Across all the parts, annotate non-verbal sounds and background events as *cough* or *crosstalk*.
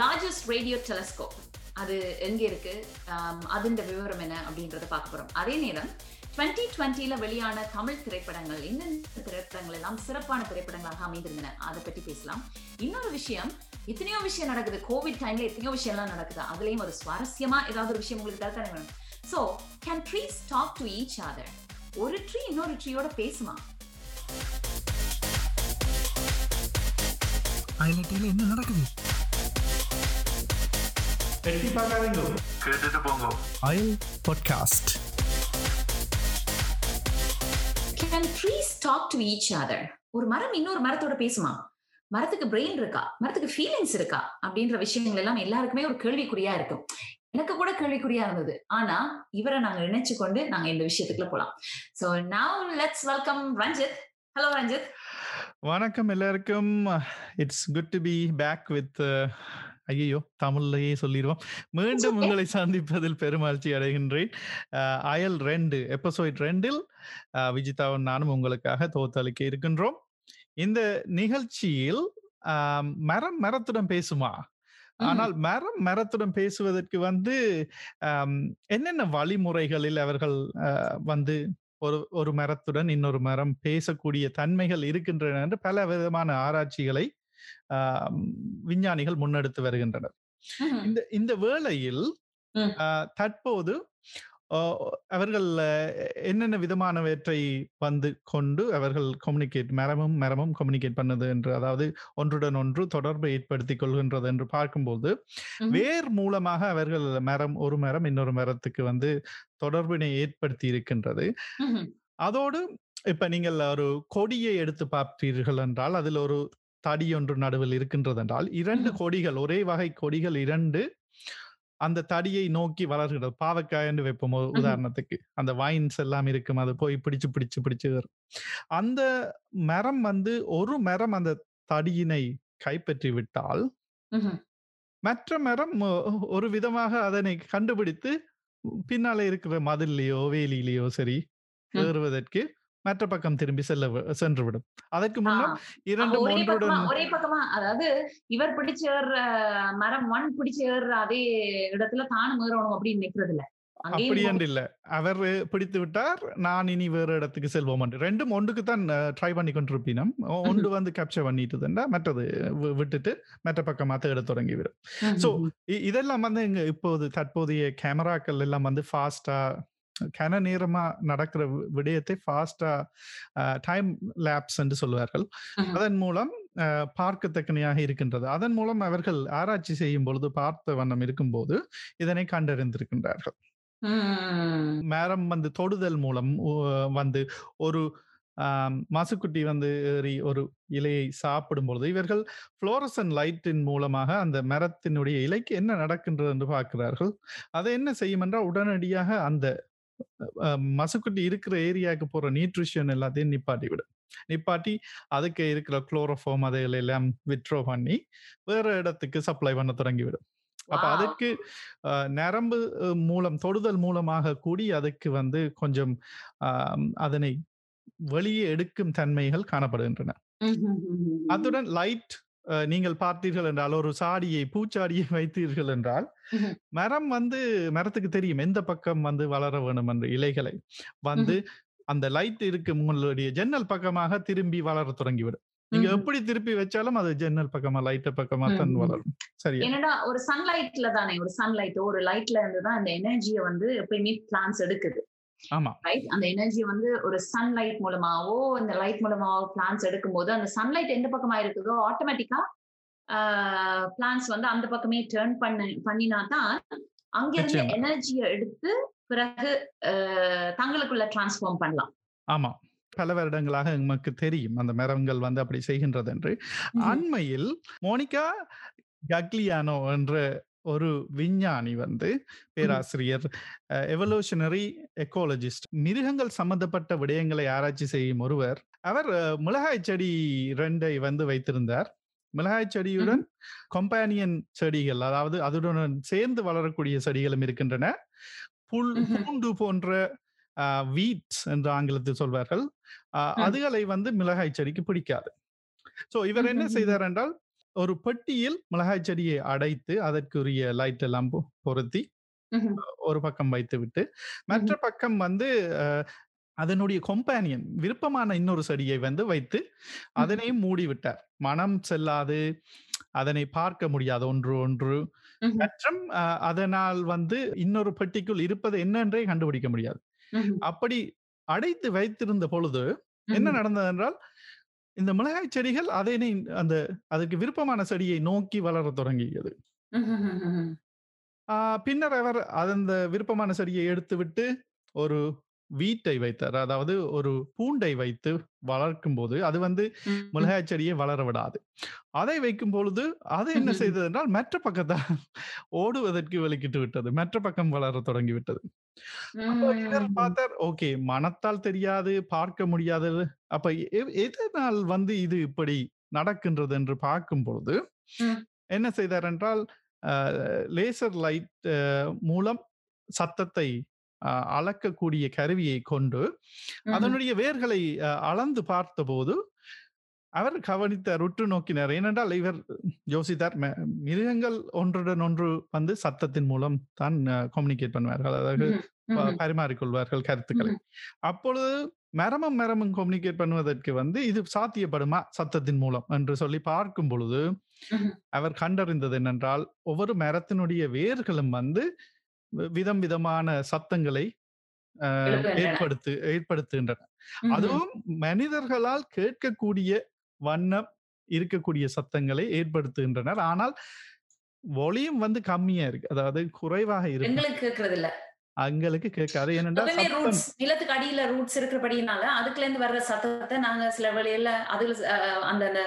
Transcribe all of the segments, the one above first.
Largest radio telescope அது எங்க இருக்கு? அதுன்ற விவரம் என்ன அப்படின்றத பார்க்க போறோம். அதே நேரம் டுவெண்ட்டி டுவெண்ட்டில வெளியான தமிழ் திரைப்படங்கள் என்னென்ன திரைப்படங்கள் எல்லாம் சிறப்பான திரைப்படங்களாக அமைந்திருந்தன? அதை பற்றி பேசலாம். இன்னொரு விஷயம் எத்தனையோ விஷயம் நடக்குது. கோவிட் டைம்ல எத்தனையோ விஷயம்லாம் நடக்குது. அதுலயும் ஒரு சுவாரஸ்யமா ஏதாவது ஒரு விஷயம் உங்களுக்கு தானே வேணும். So can trees talk to each other ஒரு ட்ரீ இன்னொரு ட்ரீயோட பேசுமா? ஐலட்டில என்ன நடக்குது? எட்டி பார்க்காதீங்க கேட்டுட்டு போங்க. அயல் podcast can trees talk to each other ஒரு மரம் இன்னொரு மரத்தோட பேசுமா? மரத்துக்கு பிரெயின் இருக்கா? மரத்துக்கு ஃபீலிங்ஸ் இருக்கா? அப்படின்ற விஷயங்கள் எல்லாம் எல்லாருக்குமே ஒரு கேள்விக்குறியா இருக்கும். எனக்கு கூட கேள்விக்குறியா இருந்தது. ஆனா இவரை நாங்க இணைச்சு கொண்டு நாங்க இந்த விஷயத்துக்குள்ள போலாம். So now let's welcome Ranjith hello Ranjith வணக்கம் எல்லாருக்கும். It's good to be back with ஐயோ தமிழ்லயே சொல்லிடுவோம் மீண்டும். உங்களை *laughs* சந்திப்பதில் பெருமகிழ்ச்சி அடைகின்றேன். அயல் ரெண்டு எபிசோட் ரெண்டில் விஜிதாவும் நானும் உங்களுக்காக தோத்தளிக்க இருக்கின்றோம். இந்த நிகழ்ச்சியில் மரம் மரத்துடன் பேசுமா? ஆனால் மரம் மரத்துடன் பேசுவதற்கு வந்து என்னென்ன வழிமுறைகளில் அவர்கள் வந்து ஒரு ஒரு மரத்துடன் இன்னொரு மரம் பேசக்கூடிய தன்மைகள் இருக்கின்றன என்று பல விதமான ஆராய்ச்சிகளை விஞ்ஞானிகள் முன்னெடுத்து வருகின்றனர். இந்த இந்த வேளையில் தற்போது அவர்கள் என்னென்ன விதமானவற்றை வந்து கொண்டு அவர்கள் கம்யூனிகேட் மரமும் மரமும் கம்யூனிகேட் பண்ணது என்று அதாவது ஒன்றுடன் ஒன்று தொடர்பை ஏற்படுத்திக் கொள்கின்றது என்று பார்க்கும்போது. வேர் மூலமாக அவர்கள் மரம் ஒரு மரம் இன்னொரு மரத்துக்கு வந்து தொடர்பினை ஏற்படுத்தி இருக்கின்றது. அதோடு இப்ப நீங்கள் ஒரு கொடியை எடுத்து பார்ப்பீர்கள் என்றால் அதில் ஒரு தடி ஒன்று நடுவில் இருக்கின்றது என்றால் இரண்டு. கொடிகள் ஒரே வகை கொடிகள் இரண்டு அந்த தடியை நோக்கி வளர்கிறது பாவக்காய் என்று வைப்போம். உதாரணத்துக்கு அந்த வைன்ஸ் எல்லாம் இருக்கும் அது போய் பிடிச்சு பிடிச்சு பிடிச்சு வரும் அந்த மரம் வந்து ஒரு மரம் அந்த தடியினை கைப்பற்றி விட்டால். மற்ற மரம் ஒரு விதமாக அதனை கண்டுபிடித்து பின்னாலே இருக்கிற மதிலையோ வேலியிலேயோ சரி. ஏறுவதற்கு மற்ற பக்கம் திரும்பி செல்ல வி- சென்று விடும். அதற்கு ஒரே பக்கமா ஒன்றுடன் ஒரே பக்கமா அதாவது இவர் பிடிச்ச மரம் ஒன் பிடிச்ச அதே இடத்துல தானும் ஏறணும் அப்படின்னு நிக்கிறது இல்ல அப்படி. என்று இல்ல. அவர் பிடித்து விட்டார் நான் இனி வேறு இடத்துக்கு செல்வோம் என்று. ரெண்டும் ஒன்றுக்கு தான் ட்ரை பண்ணி கொண்டிருப்பினம். ஒன்று வந்து கேப்சர் பண்ணிட்டுதுண்டா மற்றது விட்டுட்டு மற்ற பக்கமா தேட தொடங்கிவிடும். So, ம்ஹும். இ- இதெல்லாம் வந்து இங்க இப்போது தற்போதைய கேமராக்கள் எல்லாம் வந்து ஃபாஸ்டா கன நேரமா நடக்கிற விடயத்தை ஃபாஸ்டா டைம் லேப்ஸ் என்று சொல்வார்கள். அதன் மூலம் பார்க்கத்தக்கனையாக இருக்கின்றது அதன் மூலம் அவர்கள் ஆராய்ச்சி செய்யும் பொழுது பார்த்த வண்ணம் இருக்கும்போது இதனை கண்டறிந்திருக்கின்றார்கள். மரம் வந்து தொடுதல் மூலம் வந்து ஒரு மாசுக்குட்டி வந்து ஏறி ஒரு இலையை சாப்பிடும் பொழுது இவர்கள் புளோரசன் லைட்டின் மூலமாக அந்த மரத்தினுடைய இலைக்கு என்ன நடக்கின்றது என்று பார்க்கிறார்கள் அதை என்ன செய்யும் என்றால் உடனடியாக அந்த மசுக்குட்டி இருக்கிற ஏரியாவுக்கு போற நியூட்ரிஷன் எல்லாத்தையும் நிப்பாட்டி விடும் நிப்பாட்டி அதுக்கு இருக்கிற குளோரோஃபார்ம் அதைகள் எல்லாம் விட்ரோ பண்ணி வேற இடத்துக்கு சப்ளை பண்ண தொடங்கிவிடும் அப்ப. அதுக்கு அஹ், நரம்பு மூலம் தொடுதல் மூலமாக கூடி அதுக்கு வந்து கொஞ்சம் அதனை வெளியே எடுக்கும் தன்மைகள் காணப்படுகின்றன. அத்துடன் லைட் நீங்கள் பார்த்தீர்கள் என்றால் ஒரு சாடியை பூச்சாடியை *laughs* வைத்தீர்கள் என்றால். மரம் வந்து மரத்துக்கு தெரியும் எந்த பக்கம் வந்து வளர வேணும் என்று இலைகளை வந்து அந்த லைட் இருக்கும் உங்களுடைய ஜன்னல் பக்கமாக திரும்பி வளர தொடங்கிவிடும் நீங்க. எப்படி திருப்பி வச்சாலும் அது ஜன்னல் பக்கமா லைட் பக்கமா தான். வளரும் சரியா என்னடா ஒரு சன்லைட்ல தானே ஒரு சன்லைட் ஒரு லைட்ல இருந்து தான் அந்த எனர்ஜியை வந்து எப்பயுமே பிளான்ஸ் எடுக்குது ரைட் அந்த எனர்ஜியை வந்து ஒரு சன்லைட் மூலமாவோ இந்த லைட் மூலமாவோ பிளான்ஸ் எடுக்கும்போது அந்த சன்லைட் எந்த பக்கமா இருக்குதோ ஆட்டோமேட்டிக்கா பிளான்ஸ் வந்து அந்த பக்கமே டேர்ன் பண்ண பண்ணினா தான் அங்கிருந்து. எனர்ஜியை எடுத்து பிறகு தங்களுக்குள்ள டிரான்ஸ்ஃபார்ம் பண்ணலாம். ஆமா. பல வருடங்களாக நமக்கு தெரியும் அந்த மரங்கள் வந்து அப்படி செய்கின்றது என்று அண்மையில் மோனிகா கக்லியானோ என்ற ஒரு விஞ்ஞானி வந்து பேராசிரியர் எவல்யூஷனரி எக்காலஜிஸ்ட் மிருகங்கள் சம்பந்தப்பட்ட விடயங்களை ஆராய்ச்சி செய்யும் ஒருவர். அவர் மிளகாய் செடி ரெண்டை வந்து வைத்திருந்தார். மிளகாய் செடியுடன் கம்பானியன் செடிகள் அதாவது அதுடன் சேர்ந்து வளரக்கூடிய செடிகளும் இருக்கின்றன. புல். பூண்டு போன்ற வீட்ஸ் என்று ஆங்கிலத்தில் சொல்வார்கள். அதுகளை வந்து மிளகாய் செடிக்கு பிடிக்காது. சோ இவர் என்ன. செய்தார் என்றால் ஒரு பெட்டியில் மிளகாய் செடியை அடைத்து அதற்குரிய லைட் எல்லாம் பொருத்தி. ஒரு பக்கம் வைத்து விட்டு மற்ற பக்கம் வந்து அதனுடைய கொம்பானியன் விருப்பமான இன்னொரு செடியை வந்து வைத்து அதனையும் மூடி விட்டார் மனம் செல்லாது அதனை பார்க்க முடியாது ஒன்று ஒன்று. மற்றும் அதனால் வந்து இன்னொரு பெட்டிக்குள் இருப்பது என்னன்றே கண்டுபிடிக்க முடியாது. அப்படி அடைத்து வைத்திருந்த பொழுது என்ன. நடந்தது என்றால் இந்த மிளகாய் செடிகள் அதனை அந்த அதுக்கு விருப்பமான செடியை நோக்கி வளரத் தொடங்கியது. பின்னர் அவர் அந்த விருப்பமான செடியை எடுத்துவிட்டு ஒரு வீட்டை வைத்தார் அதாவது ஒரு பூண்டை வைத்து வளர்க்கும் போது அது வந்து. மிளகாய் செடியை வளர விடாது அதை வைக்கும் பொழுது அது என்ன. செய்தது என்றால் மற்ற பக்கத்தால் ஓடுவதற்கு வெளிக்கிட்டு விட்டது மற்ற பக்கம் வளர தொடங்கி விட்டது. பார்த்தார் ஓகே மனத்தால் தெரியாது பார்க்க முடியாதது அப்ப எதனால் வந்து இது இப்படி நடக்கின்றது என்று பார்க்கும் பொழுது. என்ன செய்தார் என்றால் லேசர் லைட் மூலம் சத்தத்தை அளக்கக்கூடிய கருவியை கொண்டு. அதனுடைய வேர்களை அளந்து பார்த்தபோது அவர் கவனித்தார் உற்று நோக்கினார் ஏனென்றால் இவர் யோசித்தார் மிருகங்கள் ஒன்றுடன் ஒன்று வந்து சத்தத்தின் மூலம் தான் கம்யூனிகேட் பண்ணுவார்கள் அதாவது. பரிமாறிக்கொள்வார்கள் கருத்துக்களை அப்பொழுது மரமும் மரமும் கம்யூனிகேட் பண்ணுவதற்கு வந்து இது சாத்தியப்படுமா சத்தத்தின் மூலம் என்று சொல்லி பார்க்கும் பொழுது. அவர் கண்டறிந்தது என்னென்றால் ஒவ்வொரு மரத்தினுடைய வேர்களும் வந்து விதம் விதமான சத்தங்களை. ஏற்படுத்து ஏற்படுத்துகின்றன. அதுவும் மனிதர்களால் கேட்கக்கூடிய வண்ணம் இருக்கக்கூடிய சத்தங்களை ஏற்படுத்துகின்றனர். ஆனால் ஒளியும் வந்து கம்மியா இருக்கு. அதாவது குறைவாக இருக்கு அங்களுக்கு கேட்காது. ஏனென்றால் நிலத்துக்கு அடியில ரூட்ஸ் இருக்கிறபடினால அதுக்குள்ள இருந்து வர்ற சத்தத்தை நாங்க சில வழியில அதுல அந்த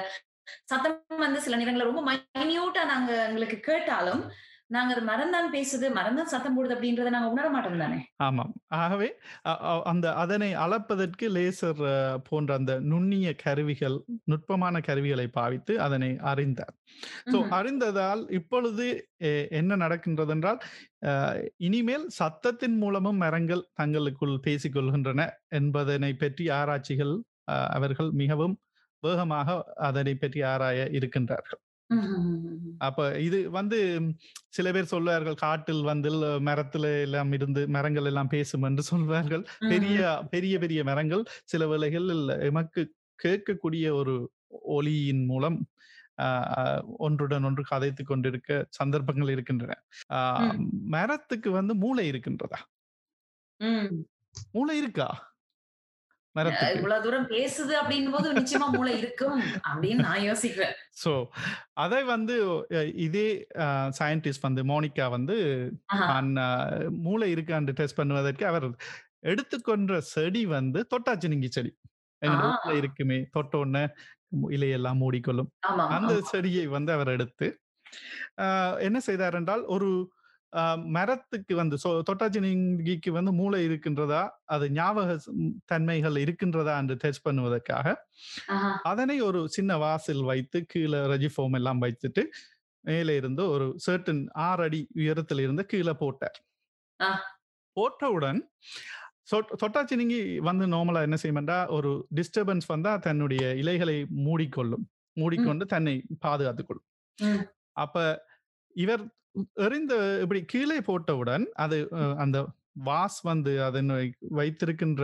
சத்தம் வந்து சில நேரங்கள்ல ரொம்ப மைன்யூட்டா நாங்க எங்களுக்கு கேட்டாலும் நாங்க அது மறந்தான் பேசுது மறந்தான் சத்தம் போடுது அப்படின்றத நாங்க உணர மாட்டோம் தானே ஆமாம் ஆகவே அந்த அதனை அளப்பதற்கு லேசர் போன்ற அந்த நுண்ணிய கருவிகள் நுட்பமான கருவிகளை பாவித்து அதனை அறிந்தார் ம்ஹும். அறிந்ததால் இப்பொழுது என்ன நடக்கின்றது என்றால் இனிமேல் சத்தத்தின் மூலமும் மரங்கள் தங்களுக்குள் பேசிக்கொள்கின்றன என்பதனை பற்றி ஆராய்ச்சிகள் அவர்கள் மிகவும் வேகமாக அதனை பற்றி ஆராய இருக்கின்றார்கள். அப்ப இது வந்து சில பேர் சொல்வார்கள் காட்டில் வந்து மரத்துல எல்லாம் இருந்து மரங்கள் எல்லாம் பேசும் என்று சொல்வார்கள் பெரிய பெரிய பெரிய மரங்கள் சில வேளைகளில் எமக்கு கேட்கக்கூடிய ஒரு ஒலியின் மூலம் ஆஹ், ஒன்றுடன் ஒன்று கதைத்து கொண்டிருக்க சந்தர்ப்பங்கள் இருக்கின்றன ஆஹ், மரத்துக்கு வந்து மூளை இருக்கின்றதா மூளை இருக்கா இவ்வளவு தூரம் பேசுது அப்படின்னும் போது நிச்சயமா மூளை இருக்கும் அப்படின்னு நான் யோசிக்கிறேன். ஸோ அதை வந்து இதே சயின்டிஸ்ட் வந்து மோனிகா வந்து மூளை இருக்கான்னு டெஸ்ட் பண்ணுவதற்கு அவர் எடுத்துக்கொண்ட செடி வந்து தொட்டாச்சினிங்கி செடி. இருக்குமே தொட்ட உடனே இலையெல்லாம் மூடிக்கொள்ளும். அந்த. செடியை வந்து அவர் எடுத்து என்ன செய்தார் என்றால் ஒரு மரத்துக்கு வந்து தொட்டாச்சினிங்கிக்கு வந்து மூளை இருக்கின்றதா அது ஞாபக தன்மைகள் இருக்கின்றதா என்று டெஸ்ட் பண்ணுவதற்காக. அதனை ஒரு சின்ன வாசில் வைத்து கீழே ரெஜிஃபோம் எல்லாம் வைத்துட்டு மேலே இருந்து ஒரு சர்டன் ஆறு அடி உயரத்தில் இருந்து கீழே போட்டார். போட்டவுடன் தொட்டாச்சினிங்கி வந்து நார்மலா என்ன செய்யும்டா ஒரு டிஸ்டர்பன்ஸ் வந்தா தன்னுடைய இலைகளை மூடிக்கொள்ளும் மூடிக்கொண்டு தன்னை பாதுகாத்துக் கொள்ளும் ம். அப்ப இவர் எறிந்த இப்படி கீழே போட்டவுடன் அது அந்த வாஸ் வந்து அதனை வைத்திருக்கின்ற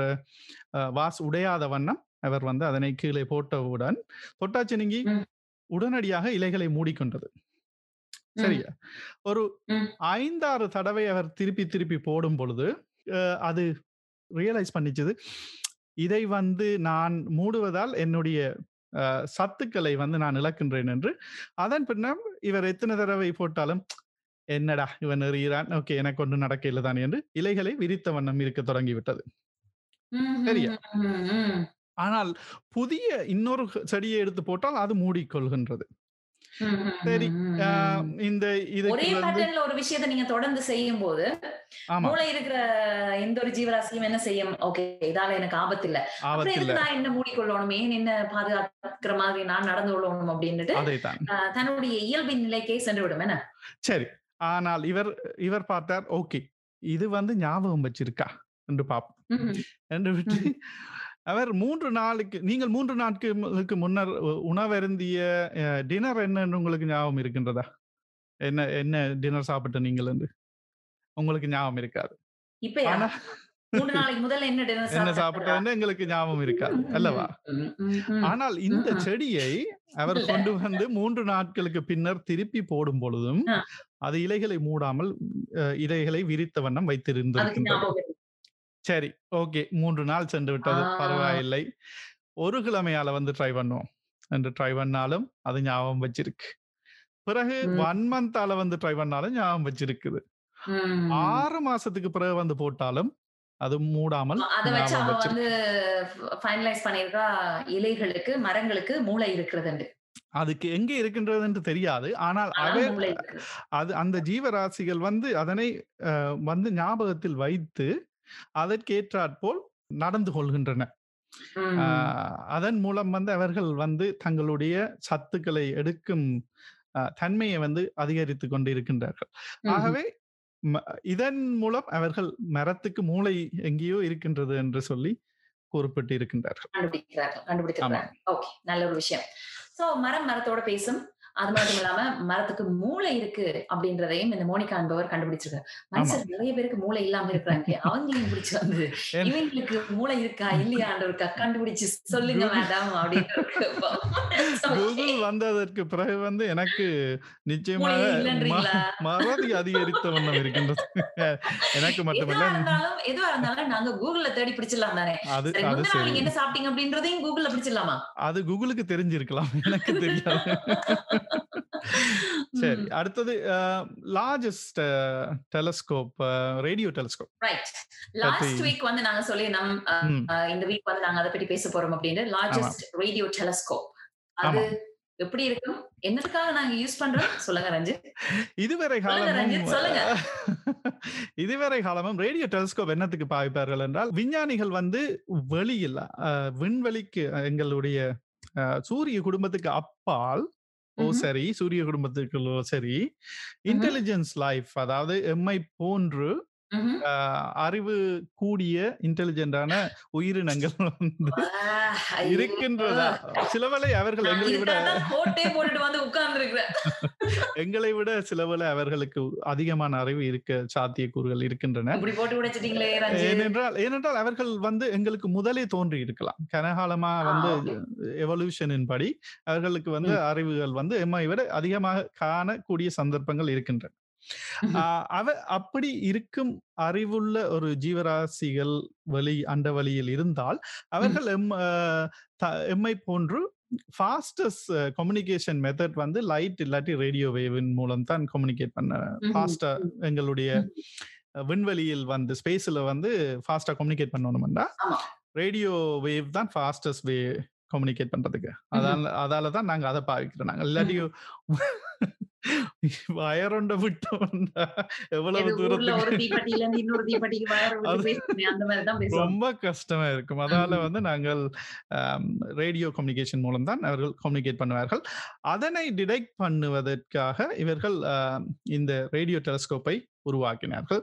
வாஸ் உடையாத வண்ணம் அவர் வந்து அதனை கீழே போட்டவுடன் தொட்டாச்சினிங்கி ம். உடனடியாக இலைகளை மூடிக்கொண்டது. சரியா? ஒரு. ஐந்தாறு தடவை அவர் திருப்பி திருப்பி போடும் பொழுது அது ரியலைஸ் பண்ணிச்சது. இதை வந்து நான் மூடுவதால் என்னுடைய சத்துக்களை வந்து நான் இழக்கின்றேன் என்று. அதன் பின்னர் இவர் எத்தனை தடவை போட்டாலும் என்னடா இவன் எறிகிறான்? ஓகே எனக்கு ஒன்று நடக்க தான் என்று இலைகளை விரித்த வண்ணம் இருக்க தொடங்கிவிட்டது. சரியா? ஆனால் புதிய இன்னொரு செடியை எடுத்து போட்டால் அது மூடிக்கொள்கின்றது சரி, இந்த இது ஆஹ் இந்த ஒரே இதுக்கு பேட்டர்ன்ல ஒரு விஷயத்தை நீங்க தொடர்ந்து செய்யும் போது மூளை இருக்கிற எந்த ஒரு ஜீவராசியும் என்ன செய்யும் ஓகே இதால எனக்கு ஆபத்து இல்ல அப்புறம் நான் என்ன மூடிக்கொள்ளணும் ஏன் என்ன பாதுகாக்கிற மாதிரி நான் நடந்து கொள்ளணும் அப்படின்னுட்டு ஆஹ், தன்னுடைய இயல்பின் நிலைக்கே சென்று விடும் என்ன சரி ஆனால் இவர் இவர் பார்த்தார் ஓகே இது வந்து ஞாபகம் வச்சிருக்கா என்று பாப்போம் என்று விட்டு அவர் மூன்று நாளுக்கு நீங்கள் மூன்று நாட்களுக்கு முன்னர் உணவருந்திய டின்னர் என்னன்னு உங்களுக்கு ஞாபகம் இருக்கின்றதா என்ன என்ன டின்னர் சாப்பிட்ட நீங்கள் என்று உங்களுக்கு ஞாபகம் இருக்காது என்ன dinner என்ன சாப்பிட்டா? சாப்பிட்டதுன்னு எங்களுக்கு ஞாபகம் இருக்காது அல்லவா. ஆனால் இந்த. செடியை அவர். கொண்டு வந்து மூன்று நாட்களுக்கு பின்னர் திருப்பி போடும் பொழுதும். அது இலைகளை மூடாமல் இலைகளை விரித்த வண்ணம் வைத்திருந்திருக்கின்றது. சரி ஓகே. மூன்று நாள் சென்று விட்டது. பரவாயில்லை. ஒரு கிழமையால வந்து ட்ரை பண்ணுவோம். என்று ட்ரை பண்ணாலும் அது ஞாபகம் வச்சிருக்கு. பிறகு. ஒன் மந்தால வந்து ட்ரை பண்ணாலும் ஞாபகம் வச்சிருக்குது. ஆறு மாசத்துக்கு பிறகு வந்து போட்டாலும் அது மூடாமல் அத வச்சு அவ வந்து ஃபைனலைஸ் பண்ணிருக்கா இலைகளுக்கு மரங்களுக்கு மூளை இருக்கிறது அதுக்கு எங்க இருக்கின்றதுன்னு தெரியாது. ஆனால் அவை அது அந்த ஜீவராசிகள் வந்து அதனை வந்து ஞாபகத்தில் வைத்து அதற்கேற்றாற்போல் நடந்து கொள்கின்றன. அதன் மூலம் வந்து அவர்கள் வந்து தங்களுடைய சத்துக்களை எடுக்கும் தன்மையை வந்து அதிகரித்து கொண்டு இருக்கின்றார்கள் ம். ஆகவே இதன் மூலம் அவர்கள் மரத்துக்கு மூளை எங்கேயோ இருக்கின்றது என்று சொல்லி குறிப்பிட்டு இருக்கின்றார்கள் கண்டுபிடிக்கிறார்கள் கண்டுபிடிக்கிறார்கள் ஓகே நல்ல ஒரு விஷயம். சோ மரம் மரத்தோட பேசும். அது மட்டும் இல்லாம மரத்துக்கு மூளை இருக்கு அப்படின்றதையும் இந்த மோனிகா என்பவர் கண்டுபிடிச்சிருக்காரு. மனுஷர் நிறைய பேருக்கு மூளை இல்லாம இருக்கிறாங்க. அவங்களையும் பிடிச்சு வந்து? இவங்களுக்கு மூளை இருக்கா இல்லையான்றவருக்கா கண்டுபிடிச்சு சொல்லுங்க Google- மேடம் அப்படின்னு *laughs* வந்ததற்கு பிறகு வந்து எனக்கு நிச்சயமாக மறதி அதிகரித்த வண்ணம் இருக்கின்றது. எனக்கு மட்டுமல்ல. எதுவா இருந்தாலும் நாங்க கூகுள்ல தேடி பிடிச்சிடலாம் தானே? அது என்ன சாப்பிட்டீங்க அப்படின்றதையும் கூகுள்ல பிடிச்சிடலாமா? அது கூகுளுக்கு தெரிஞ்சிருக்கலாம். எனக்கு தெரியாது. *laughs* *laughs* சரி. அடுத்தது largest telescope radio telescope right last பத்தி- வீக் வந்து நாங்க சொல்லியிருந்தோம் அஹ், ம். அஹ், இந்த வீக் வந்து நாங்க அதை பற்றி பேச போறோம் அப்படின்னு லார்ஜஸ்ட் ரேடியோ டெலஸ்கோப் அது. எப்படி இருக்கும் என்னதுக்காக நாங்க யூஸ் பண்றோம்? சொல்லுங்க ரஞ்சித். இதுவரை காலமும் சொல்லுங்க. இதுவரை காலமும் ரேடியோ டெலிஸ்கோப் என்னத்துக்கு பாய்ப்பார்கள் என்றால் விஞ்ஞானிகள் வந்து வெளியில் விண்வெளிக்கு எங்களுடைய சூரிய குடும்பத்துக்கு அப்பால் ஓ. சரி. சூரிய குடும்பத்துக்குள்ளோ சரி. இன்டெலிஜென்ஸ் லைஃப் அதாவது எம்மை போன்று அறிவு கூடிய இன்டெலிஜென்டான உயிரினங்கள். *laughs* இருக்கின்றதா? சிலவேளை அவர்கள் எங்களை விட எங்களை விட சிலவேளை அவர்களுக்கு அதிகமான அறிவு இருக்க சாத்தியக்கூறுகள் இருக்கின்றன. ஏனென்றால் ஏனென்றால் அவர்கள் வந்து எங்களுக்கு முதலே தோன்றி இருக்கலாம். கனகாலமா வந்து. எவல்யூஷனின் படி அவர்களுக்கு வந்து அறிவுகள் வந்து எம்மை விட அதிகமாக காணக்கூடிய சந்தர்ப்பங்கள் இருக்கின்றன. அவ அப்படி இருக்கும் அறிவுள்ள ஒரு ஜீவராசிகள் வழி அண்ட வழியில் இருந்தால் அவர்கள் எம் எம்மை போன்று ஃபாஸ்டஸ்ட் கம்யூனிகேஷன் மெத்தட் வந்து லைட் இல்லாட்டி ரேடியோ வேவின் மூலம் தான் கம்யூனிகேட் பண்ண. ஃபாஸ்டா எங்களுடைய விண்வெளியில் வந்து ஸ்பேஸ்ல வந்து ஃபாஸ்டா கம்யூனிகேட் பண்ணணும்னா. ரேடியோ வேவ் தான் ஃபாஸ்டஸ்ட் வே கம்யூனிகேட் பண்றதுக்கு. அதால அதால தான் நாங்க அதை பாவிக்கிறோம். நாங்க இல்லாட்டி *laughs* வயரொண்ட விட்டோம்னா எவ்வளவு தூரத்துக்கு ரொம்ப கஷ்டமா இருக்கும். அதால. வந்து நாங்கள் ரேடியோ கம்யூனிகேஷன் மூலம் தான் அவர்கள் கம்யூனிகேட் பண்ணுவார்கள். அதனை டிடெக்ட் பண்ணுவதற்காக இவர்கள் இந்த ரேடியோ டெலஸ்கோப்பை உருவாக்கினார்கள்.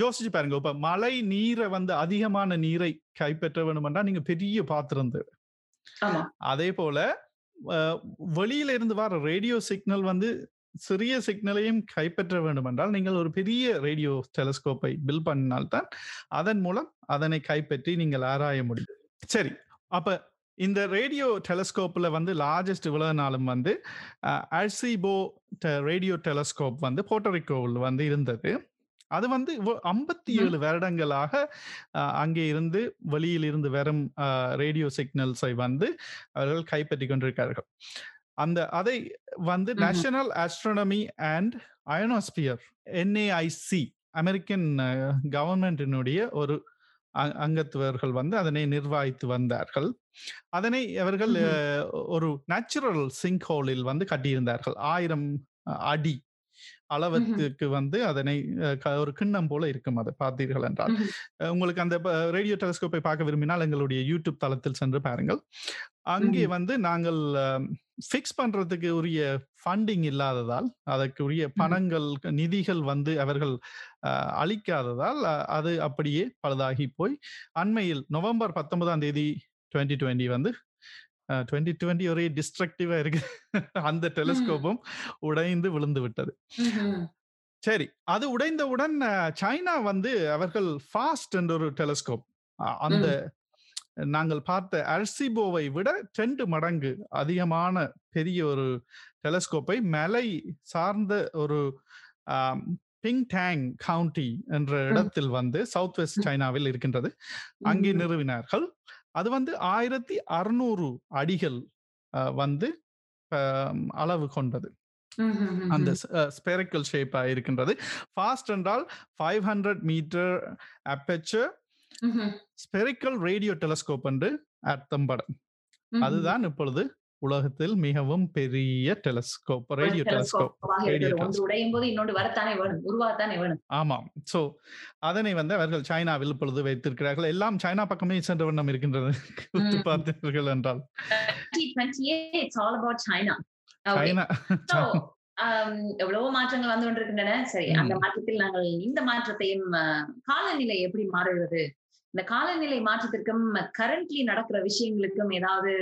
யோசிச்சு பாருங்க. இப்ப மழை நீரை வந்து அதிகமான நீரை கைப்பற்ற வேணுமென்றா நீங்க பெரிய பாத்திரம் தேவை. அதே போல வெளியில இருந்து வர ரேடியோ சிக்னல் வந்து சிறிய சிக்னலையும் கைப்பற்ற வேண்டும் என்றால் நீங்கள் ஒரு பெரிய ரேடியோ டெலஸ்கோப்பை பில் பண்ணினால்தான் அதன் மூலம் அதனை கைப்பற்றி நீங்கள் ஆராய முடியும். சரி அப்ப இந்த ரேடியோ டெலஸ்கோப்ல வந்து லார்ஜஸ்ட் இவ்வளவு வந்து அல்சிபோ ரேடியோ டெலஸ்கோப் வந்து போட்டரிக்கோவில் வந்து இருந்தது. அது வந்து ஐம்பத்தி ஏழு வருடங்களாக அங்கே இருந்து வெளியில் இருந்து வரும் ரேடியோ சிக்னல்ஸை வந்து அவர்கள் கைப்பற்றி கொண்டிருக்கிறார்கள். அந்த அதை வந்து. National astronomy and ionosphere NAIC American கவர்மெண்டினுடைய ஒரு அங்கத்துவர்கள் வந்து அதனை நிர்வகித்து வந்தார்கள். அதனை அவர்கள் ஒரு நேச்சுரல் சிங்க் ஹோலில் வந்து கட்டியிருந்தார்கள். ஆயிரம் அடி. அளவத்துக்கு வந்து அதனை ஒரு கிண்ணம் போல இருக்கும் அதை பார்த்தீர்கள் என்றால். உங்களுக்கு அந்த ரேடியோ டெலஸ்கோப்பை பார்க்க விரும்பினால் எங்களுடைய யூடியூப் தளத்தில் சென்று பாருங்கள். அங்கே வந்து நாங்கள் ஃபிக்ஸ் பண்றதுக்கு உரிய ஃபண்டிங் இல்லாததால் அதற்கு உரிய பணங்கள் நிதிகள் வந்து அவர்கள் அளிக்காததால் அது அப்படியே பழுதாகி போய் அண்மையில் நவம்பர் பத்தொன்பதாம் தேதி டுவெண்ட்டி டுவெண்ட்டி வந்து டுவெண்ட்டி டுவெண்ட்டி ஒரே டிஸ்ட்ரக்டிவா இருக்கு. *laughs* அந்த டெலிஸ்கோப்பும் உடைந்து விழுந்து விட்டது. சரி அது உடைந்தவுடன் சைனா வந்து அவர்கள் ஃபாஸ்ட் என்ற ஒரு டெலிஸ்கோப் அந்த நாங்கள் பார்த்த அர்சிபோவை விட ரெண்டு மடங்கு அதிகமான பெரிய ஒரு டெலஸ்கோப்பை மலை சார்ந்த ஒரு பிங் டேங் கவுண்டி என்ற இடத்தில் வந்து சவுத் வெஸ்ட் சைனாவில் இருக்கின்றது. அங்கே. நிறுவினார்கள். அது வந்து ஆயிரத்தி அறுநூறு அடிகள் வந்து அளவு கொண்டது. அந்த ஸ்பெரிக்கல் ஷேப்பா இருக்கின்றது ஃபாஸ்ட் என்றால் five hundred metre aperture. Spherical radio telescope என்று அர்த்தம் படம். அதுதான் இப்பொழுது உலகத்தில் மிகவும் பெரிய டெலஸ்கோப் ரேடியோ டெலஸ்கோப் ரேடியோ உடையும் போது இன்னொன்று வரத்தானே வேணும் உருவாகத்தானே வேணும். ஆமாம் சோ அதனை வந்து அவர்கள் சைனாவில் இப்பொழுது வைத்திருக்கிறார்கள். எல்லாம் சைனா பக்கமே சென்ற வண்ணம் இருக்கின்றது. *laughs* பார்த்தீர்கள் என்றால். 2028 it's all about China. Okay. China *laughs* um, எவ்வளவோ மாற்றங்கள் வந்து கொண்டிருக்கின்றன. சரி. அந்த மாற்றத்தில் நாங்கள் இந்த மாற்றத்தையும் காலநிலை எப்படி மாறுகிறது? இந்த காலநிலை மாற்றத்திற்கும் கரண்ட்லி நடக்கிற விஷயங்களுக்கும் ஏதாவது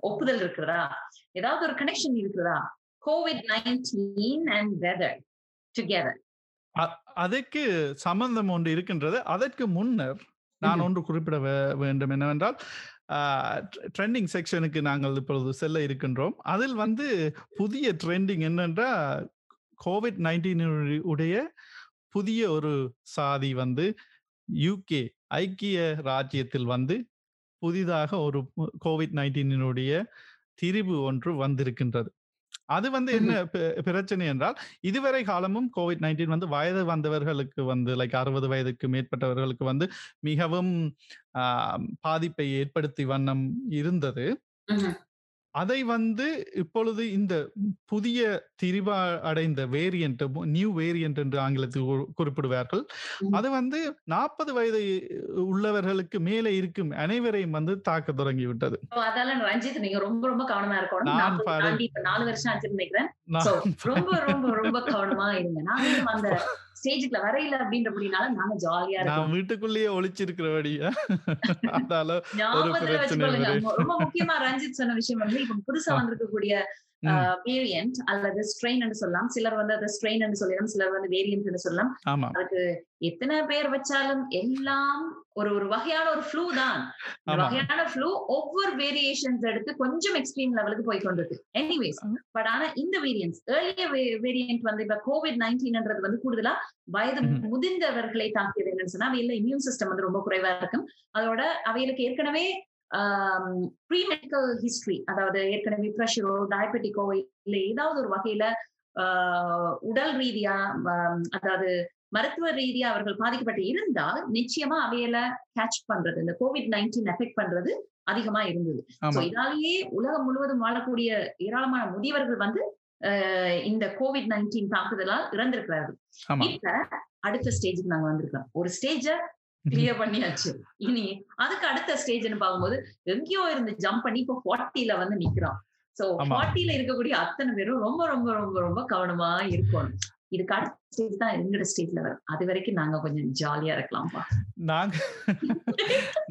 ஒப்புதல் இருக்கிறதா? ஏதாவது ஒரு கனெக்ஷன் இருக்கிறதா? Covid nineteen and weather together அதற்கு சம்பந்தம் ஒன்று இருக்கின்றது. அதற்கு முன்னர் நான் ஒன்று குறிப்பிட வேண்டும் என்னவென்றால் ட்ரெண்டிங் செக்ஷனுக்கு நாங்கள் இப்பொழுது செல்ல இருக்கின்றோம். அதில் வந்து புதிய ட்ரெண்டிங் என்னென்றால் கோவிட் நைன்டீன் உடைய புதிய ஒரு சாதி வந்து யூகே ஐக்கிய ராஜ்யத்தில் வந்து புதிதாக ஒரு கோவிட் நைன்டீனுடைய திரிவு ஒன்று வந்திருக்கின்றது. அது வந்து என்ன பிரச்சனை என்றால் இதுவரை காலமும் கோவிட் நைன்டீன் வந்து வயது வந்தவர்களுக்கு வந்து லைக் அறுபது வயதுக்கு மேற்பட்டவர்களுக்கு வந்து மிகவும் பாதிப்பை ஏற்படுத்தி வண்ணம் இருந்தது. அதை வந்து இப்பொழுது இந்த புதிய திரிவா அடைந்த வேரியன்ட் நியூ வேரியன்ட் என்று ஆங்கிலத்தில் குறி- குறிப்பிடுவார்கள். அது வந்து நாற்பது வயது உள்ளவர்களுக்கு மேலே இருக்கும் அனைவரையும் வந்து தாக்க தொடங்கி விட்டது அதால ரஞ்சித் நீங்க ரொம்ப ரொம்ப கவனமா இருக்கணும். நான் நாலு வருஷம் ஆச்சுன்னு நினைக்கிறேன். நான் ரொம்ப ரொம்ப ரொம்ப கவனமா இருங்க. நாங்களும் அந்த ஸ்டேஜுக்குள்ள வரையில அப்படின்றபடினால நாங்க ஜாலியா இருக்கோம் வீட்டுக்குள்ளேயே ஒளிச்சிருக்கிறபடியா *laughs* ரொம்ப முக்கியமா ரஞ்சித் சொன்ன விஷயம் வந்து இப்ப புதுசா. வந்திருக்கக்கூடிய. வேரியன்ட் அல்லது ஸ்ட்ரெயின் சொல்லலாம். சிலர் வந்து அதை ஸ்ட்ரெயின் சொல்லலாம் சிலர் வந்து வேரியன்ட் என்று சொல்லலாம். அதுக்கு எத்தனை பேர் வச்சாலும் எல்லாம் ஒரு ஒரு வகையான ஒரு ஃப்ளூ தான். வகையான ஃப்ளூ ஒவ்வொரு வேரியேஷன்ஸ் எடுத்து கொஞ்சம் எக்ஸ்ட்ரீம் லெவலுக்கு போய் கொண்டிருக்கு எனிவேஸ் பட் ஆனா இந்த வேரியன்ஸ் ஏர்லிய வேரியன்ட் வந்து இப்ப கோவிட் நைன்டீன்ன்றது வந்து கூடுதலா வயது. முதிர்ந்தவர்களை தாக்கியது என்னன்னு சொன்னா அவையில இம்யூன் சிஸ்டம் வந்து ரொம்ப குறைவா இருக்கும். அதோட அவைகளுக்கு ஏற்கனவே ப்ரீ மெடிக்கல் ஹிஸ்டரி அதாவது ஏற்கனவே ப்ரெஷரோ டயபெட்டிக்கோ இல்ல ஏதாவது ஒரு வகையில ஆஹ், உடல் ரீதியா ஆஹ், அதாவது மருத்துவ ரீதியா அவர்கள் பாதிக்கப்பட்டு இருந்தால் நிச்சயமா அவையில கேட்ச் பண்றது இந்த கோவிட் நைன்டீன் எஃபெக்ட் பண்றது அதிகமா இருந்தது. இதாலேயே உலகம் முழுவதும் வாழக்கூடிய ஏராளமான முதியவர்கள் வந்து ஆஹ், இந்த கோவிட் நைன்டீன் தாக்குதலால் இறந்திருக்கிறார்கள். இப்ப அடுத்த ஸ்டேஜுக்கு நாங்க வந்திருக்கோம் ஒரு ஸ்டேஜ கிளியர் *laughs* பண்ணியாச்சு. இனி அதுக்கு அடுத்த ஸ்டேஜ்னு பார்க்கும்போது எங்கேயோ இருந்து ஜம்ப் பண்ணி இப்போ ஃபார்ட்டில வந்து நிக்கிறோம் சோ. ஃபார்ட்டில இருக்கக்கூடிய அத்தனை பேரும் ரொம்ப ரொம்ப ரொம்ப ரொம்ப கவனமா இருக்கணும். இதுக்கு அடுத்த ஸ்டேஜ் தான் எங்களோட ஸ்டேஜ்ல வரும். அது வரைக்கும் நாங்க கொஞ்சம் ஜாலியா இருக்கலாம்ப்பா. நாங்க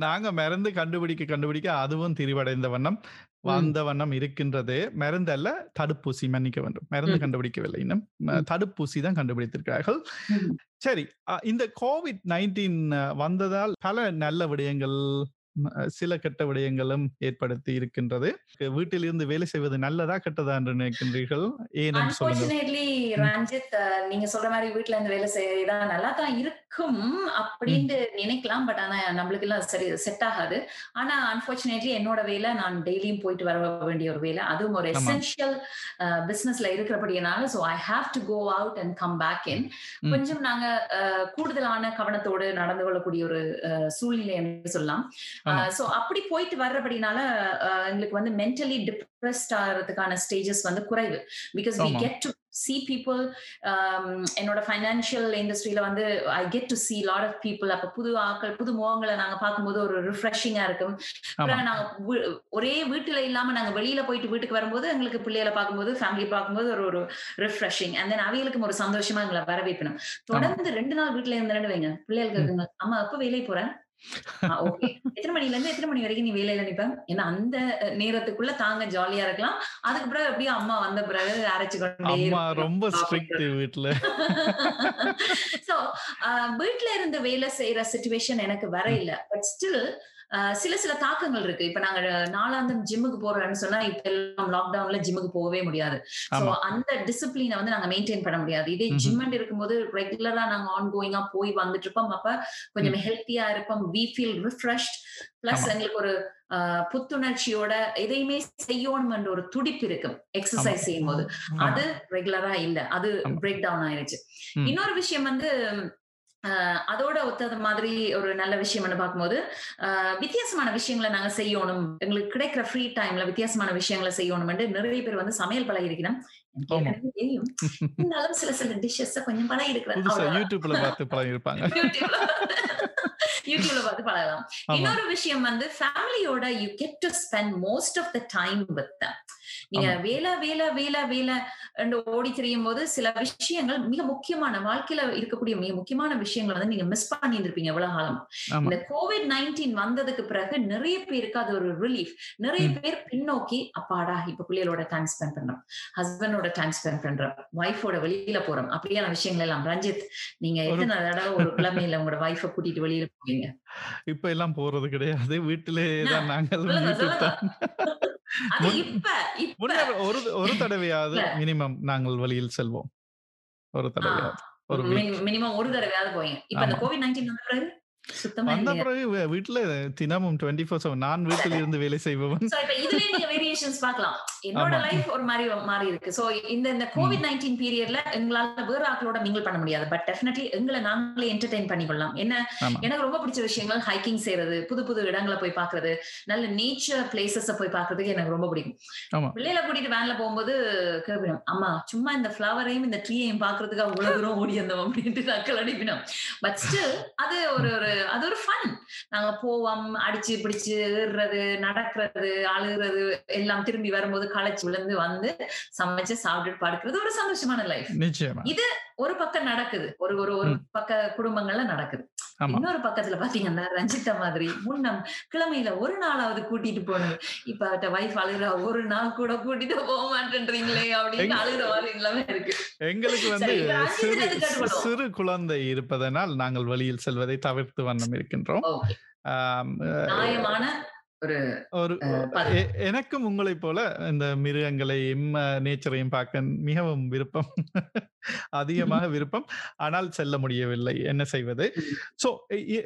நாங்க மருந்து கண்டுபிடிக்க கண்டுபிடிக்க அதுவும் திரிவடைந்த வண்ணம் வந்த வண்ணம் இருக்கின்றது. மருந்து அல்ல தடுப்பூசி மன்னிக்க வேண்டும். மருந்து. கண்டுபிடிக்கவில்லை இன்னும். தடுப்பூசி தான் கண்டுபிடித்திருக்கிறார்கள். சரி இந்த கோவிட் நைன்டீன் வந்ததால் பல நல்ல விடயங்கள் சில கெட்ட விடயங்களும் ஏற்படுத்தி இருக்கின்றது. வீட்டில் இருந்து வேலை செய்வது நல்லதா கெட்டதா என்று நினைக்கின்றீர்கள்? ஏன்னு சொல்லுங்க ரஞ்சித் நீங்க சொல்ற மாதிரி வீட்ல இருந்து வேலை செய்யறதா நல்லா தான் இருக்கும் அப்படின்ட்டு நினைக்கலாம். பட் ஆனா நம்மளுக்கு எல்லாம் சரி செட் ஆகாது. ஆனா அன்பார்ச்சுனேட்லி என்னோட வேலை நான் டெய்லியும் போயிட்டு வர வேண்டிய ஒரு வேலை. அதுவும் ஒரு. எசென்ஷியல் பிசினஸ்ல இருக்கிறபடினால so I have to go out and come back in. கொஞ்சம் நாங்க கூடுதலான கவனத்தோடு நடந்து கொள்ளக்கூடிய ஒரு சூழ்நிலை என்று சொல்லலாம். சோ அப்படி போயிட்டு வர்றபடினால எங்களுக்கு வந்து மென்டலி டிப்ரெஸ்ட் ஆகிறதுக்கான ஸ்டேஜஸ் வந்து குறைவு. Because we. Get to see people என்னோட ஃபைனான்சியல் இண்டஸ்ட்ரியில வந்து I get to see lot of people அப்ப புது ஆட்கள் புது முகங்களை நாங்க பார்க்கும்போது ஒரு ரிஃப்ரெஷிங்கா இருக்கும். அப்புறம் நாங்க வீ- ஒரே வீட்டுல இல்லாம நாங்க வெளியில போயிட்டு வீட்டுக்கு வரும்போது எங்களுக்கு பிள்ளைகளை பார்க்கும்போது ஃபேமிலி பார்க்கும்போது ஒரு ஒரு ரிஃப்ரெஷிங் அண்ட் தென் அவைகளுக்கும் ஒரு சந்தோஷமா எங்களை வரவேற்கணும். தொடர்ந்து ரெண்டு நாள் வீட்டுல இருந்தேன்னு வைங்க. பிள்ளைகளுக்கு அம்மா எப்ப வேலைக்கு போறேன் ஓகே எத்தனை மணில இருந்து எத்தனை மணி வரைக்கும் நீ வேலையில நிப்ப? ஏன்னா அந்த நேரத்துக்குள்ள தாங்க ஜாலியா இருக்கலாம். அதுக்கு பிறகு அப்படியே அம்மா வந்த பிறகு அரைச்சு கொண்டே. ரொம்ப ஸ்ட்ரிக்ட் வீட்டுல சோ வீட்ல. இருந்து வேலை செய்யற சுச்சுவேஷன் எனக்கு வர இல்ல பட் ஸ்டில் சில சில தாக்கங்கள் இருக்கு. இப்ப நாங்க நாளாந்தம் ஜிம்முக்கு போறோம்னு சொன்னா இப்ப எல்லாம் லாக்டவுன்ல ஜிம்முக்கு போகவே முடியாது. சோ அந்த டிசிப்ளினை வந்து நாங்க மெயின்டைன் பண்ண முடியாது. இதே. ஜிம் இருக்கும்போது ரெகுலரா நாங்க ஆன் கோயிங்கா போய் வந்துட்டு இருப்போம். அப்ப கொஞ்சம் ஹெல்த்தியா இருப்போம். We feel refreshed plus. எங்களுக்கு ஒரு புத்துணர்ச்சியோட எதையுமே செய்யணும் என்ற ஒரு துடிப்பு இருக்கும் எக்ஸசைஸ் செய்யும் போது. அது ரெகுலரா இல்ல. அது. பிரேக் டவுன் ஆயிருச்சு. இன்னொரு விஷயம் வந்து அதோட ஒத்தது மாதிரி ஒரு நல்ல விஷயம்னு பார்க்கும்போது வித்தியாசமான விஷயங்களை நாங்க செய்யணும். எங்களுக்கு கிடைக்கிற ஃப்ரீ டைம்ல வித்தியாசமான விஷயங்களை செய்யணும்னு நிறைய பேர் வந்து சமையல் பழகி இருக்கிறோம் தெரியும். இருந்தாலும் சில சில டிஷ்ஷஸ் கொஞ்சம் பழகி இருக்கிறேன். யூடியூப்ல பார்த்து பழகி இருப்பாங்க யூடியூப்ல பார்த்து பழகலாம். இன்னொரு விஷயம் வந்து ஃபேமிலியோட you get to spend most of the time with நீங்க. வேலை வேலை வேலை வேலை ஓடி திரியும் போது சில விஷயங்கள் மிக முக்கியமான வாழ்க்கையில இருக்கக்கூடிய மிக முக்கியமான விஷயங்களை வந்து நீங்க மிஸ் பண்ணிட்டு இருப்பீங்க எவ்வளவு காலம் இந்த கோவிட் நைன்டீன் வந்ததுக்கு பிறகு நிறைய பேருக்கு அது ஒரு ரிலீஃப் நிறைய. பேர் பின்னோக்கி அப்பாடா இப்ப பிள்ளைகளோட டைம் ஸ்பெண்ட் பண்றோம். ஹஸ்பண்டோட டைம் ஸ்பெண்ட் பண்றோம். ஒய்ஃபோட வெளியில போறோம். அப்படியான விஷயங்கள் எல்லாம். ரஞ்சித் நீங்க எத்தனை தடவை ஒரு கிழமையில உங்களோட ஒய்ஃபை கூட்டிட்டு வெளியில போவீங்க? இப்ப எல்லாம் போறது கிடையாது. வீட்டிலே தான் நாங்கள் ஒரு ஒரு *laughs* தடவையாவது. மினிமம் நாங்கள் வெளியில் செல்வோம் ஒரு தடவையாவது ஒரு. மினிமம் ஒரு தடவையாவது போவீங்க இப்ப இந்த. கோவிட் நைன்டீன் வந்த பிறகு வந்த? பிறகு வீட்டுல தினமும் டுவெண்ட்டி ஃபோர் செவன் நான் வீட்டில் இருந்து வேலை செய்பவன். இதுலயே நீங்க வேரியேஷன்ஸ் பார்க்கலாம். என்னோட ஆமா. லைஃப் ஒரு மாதிரி மாறி இருக்கு. சோ இந்த இந்த கோவிட் நைன்டீன் பீரியட்ல எங்களால வேற ஆட்களோட மிங்கிள் பண்ண முடியாது. பட் டெஃபினெட்லி எங்களை நாங்களே என்டர்டைன் பண்ணிக்கொள்ளலாம். என்ன ஆமா. எனக்கு ரொம்ப பிடிச்ச விஷயங்கள் ஹைக்கிங் செய்யறது புது புது இடங்களை போய் பாக்குறது நல்ல நேச்சர் பிளேசஸ் போய் பாக்குறதுக்கு எனக்கு ரொம்ப பிடிக்கும். ஆமா. பிள்ளைகளை கூட்டிட்டு வேன்ல போகும்போது கேட்பினோம் அம்மா சும்மா இந்த ஃபிளவரையும் இந்த ட்ரீயையும் பாக்குறதுக்கு அவ்வளவு தூரம் ஓடி வந்தோம் அப்படின்ட்டு நக்கல் அடிப்பினோம் பட் ஸ்டில் அது ஒரு ஒரு அது ஒரு ஃபன் நாங்க போவோம் அடிச்சு பிடிச்சு ஏறுறது நடக்கிறது அழுகிறது எல்லாம் திரும்பி வரும்போது களைச்சு விழுந்து வந்து சமைச்சு சாப்பிட்டுட்டு படுக்கிறது ஒரு சந்தோஷமான லைஃப் நிச்சயமா. ஒரு பக்கம் நடக்குது. ஒரு ஒரு ஒரு. பக்க குடும்பங்கள்ல நடக்குது. இன்னொரு பக்கத்துல பாத்தீங்கன்னா ரஞ்சிதா மாதிரி முன்னம் கிழமையில ஒரு நாளாவது கூட்டிட்டு போனது இப்ப அவட்ட வைஃப் அழுகிறா ஒரு நாள் கூட கூட்டிட்டு போக மாட்டேன்றீங்களே அப்படின்னு அழுகிற மாதிரி எல்லாமே இருக்கு. எங்களுக்கு வந்து சிறு குழந்தை இருப்பதனால் நாங்கள் வெளியில் செல்வதை தவிர்த்து வண்ணம் இருக்கின்றோம். நியாயமான ஒரு எனக்கும் உங்களைப் போல இந்த மிருகங்களையும் நேச்சரையும் பார்க்க மிகவும் விருப்பம். *laughs* அதிகமாக விருப்பம். ஆனால் செல்ல முடியவில்லை. என்ன செய்வது? சோ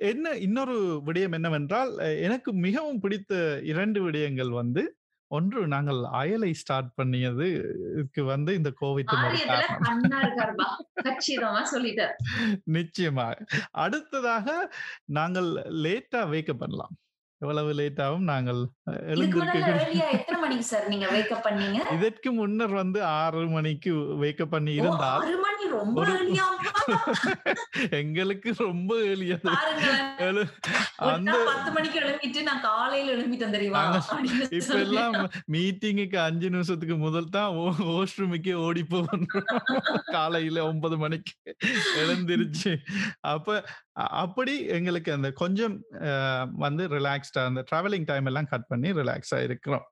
என்ன இன்னொரு விடயம் என்னவென்றால் எனக்கு மிகவும் பிடித்த இரண்டு விடயங்கள் வந்து ஒன்று நாங்கள் அயலை ஸ்டார்ட் பண்ணியதுக்கு வந்து இந்த கோவிட் *laughs* நிச்சயமாக. அடுத்ததாக நாங்கள் லேட்டா வேக்க பண்ணலாம். எவ்வளவு லேட்டாவும் நாங்கள் அஹ், இதுக்கு முன்னால எழுந்திருக்க early-ஆ எத்தனை மணிக்கு சார் நீங்க வேக்கப் பண்ணீங்க? *laughs* இதற்கு முன்னர் வந்து ஆறு மணிக்கு வேக்க பண்ணி இருந்தால் ரொம்ப. எங்களுக்கு ரொம்ப எழு- அந்த பத்து மணிக்கு எழுப்பிட்டு நான் காலையில எழுப்பிட்டேன் தெரியுமா? இப்ப எல்லாம் மீட்டிங்குக்கு அஞ்சு நிமிஷத்துக்கு முதல் தான் வாஷ்ரூமுக்கே ஓடி போகணும். காலையில ஒன்பது மணிக்கு எழுந்திருச்சு. அப்ப அப்படி எங்களுக்கு அந்த கொஞ்சம் வந்து ரிலாக்ஸ்டா அந்த டிராவலிங் டைம் எல்லாம் கட் பண்ணி ரிலாக்ஸா இருக்கிறோம்.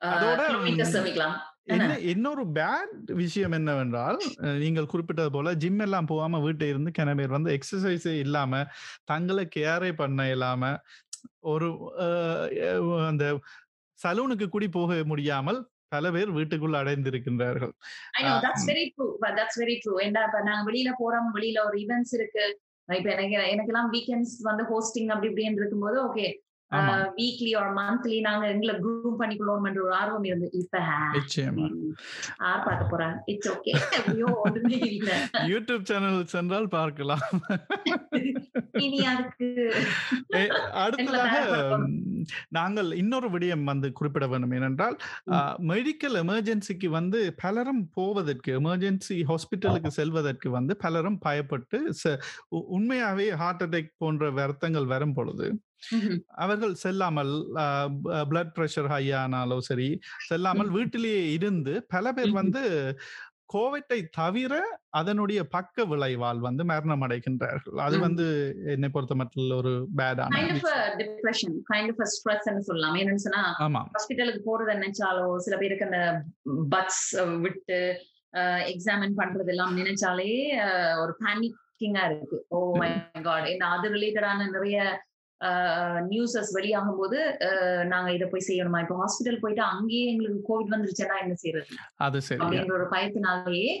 அதோட, என்ன? இன்னொரு பேட் விஷயம் என்னவென்றால் நீங்கள் குறிப்பிட்டது போல ஜிம் எல்லாம் போகாம வீட்டை இருந்து கிண பேர் வந்து எக்ஸசைஸே இல்லாம தங்களை கேரே பண்ண இல்லாம ஒரு அந்த சலூனுக்கு கூடி போக முடியாமல் பல பேர் வீட்டுக்குள்ள அடைந்திருக்கின்றார்கள். I know ah, that's very true but that's very true. ஏன்டா இப்ப நாங்க வெளியில போறோம் வெளியில ஒரு ஈவென்ட்ஸ் இருக்கு. இப்ப எனக்கு எனக்கெல்லாம் வீக்கெண்ட்ஸ் வந்து ஹோஸ்டிங் அப்படி இப்படின்னு இருக்கும்போது ஓகே வீக்லி ஒரு மந்த்லி நாங்க எங்களை குரூப் பண்ணிக்கொள்ளணும்ன்ற ஒரு ஆர்வம் இருந்து இப்ப யார் பார்க்க போறாங்க இட்ஸ் ஓகே ஒண்ணுமே இல்ல. யூடியூப் சேனல் சென்றால் பார்க்கலாம். இனி அதுக்கு அடுத்ததாக நாங்கள் இன்னொரு விடயம் வந்து குறிப்பிட வேண்டும் ஏனென்றால் மெடிக்கல் எமர்ஜென்சிக்கு வந்து பலரும் போவதற்கு எமர்ஜென்சி ஹாஸ்பிட்டலுக்கு செல்வதற்கு வந்து பலரும் பயப்பட்டு உண்மையாவே ஹார்ட் அட்டாக் போன்ற வருத்தங்கள் வரும் பொழுது. அவர்கள் செல்லாமல் பிளட் பிரஷர் ஹை ஆனாலும் சரி செல்லாமல் வீட்டிலேயே இருந்து பல பேர். வந்து கோவிட்டை தவிர அதனுடைய பக்க விளைவால் வந்து மரணம் அடைகின்றார்கள். அது. வந்து என்னை பொறுத்த மட்டும் ஒரு பேடான டிப்ரெஷன் கைண்ட் ஆஃப் ஸ்ட்ரெஸ் சொல்லலாம். என்னன்னு சொன்னா ஆமா. ஹாஸ்பிட்டலுக்கு போறத நினைச்சாலோ சில பேருக்கு அந்த பட்ஸ் விட்டு எக்ஸாமின் பண்றது எல்லாம் நினைச்சாலே ஒரு பேனிக்கிங்கா இருக்கு. ஓ மை காட் அது ரிலேட்டடான நிறைய நியூஸஸ் வெளியாகும் போது நாங்க இதை போய் செய்யணுமா? இப்போ ஹாஸ்பிட்டல் போயிட்டு அங்கேயே எங்களுக்கு கோவிட் வந்துருச்சுன்னா என்ன செய்யறது அப்படின்ற ஒரு பயத்தினாலேயே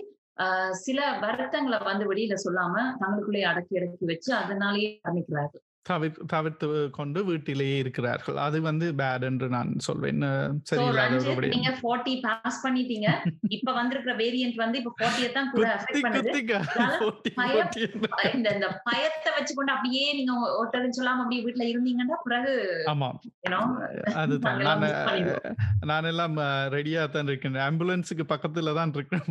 சில வருத்தங்களை வந்து வெளியில சொல்லாம தங்களுக்குள்ளே அடக்கி அடக்கி வச்சு அதனாலேயே ஆரம்பிக்கிறார்கள் தவிர் தவிர்த்து கொண்டு வீட்டிலேயே இருக்கிறார்கள். அது வந்து பேட் என்று நான் சொல்வேன். விடயம். நீங்க 40 பாஸ் பண்ணிட்டீங்க. இப்ப வந்திருக்கிற வேரியன்ட் வந்து இப்ப 40 தான் கூட அஃபெக்ட் பண்ணுது. இந்த இந்த பயத்தை வச்சுக்கொண்டு அப்படியே நீங்க ஒருத்தரும் சொல்லாம அப்படியே வீட்டுல இருந்தீங்கன்னா பிறகு ஆமா. அதுதான். நான். நான் எல்லாம் ரெடியா தான் இருக்கேன். ஆம்புலன்ஸுக்கு பக்கத்துல தான் இருக்கிறேன்.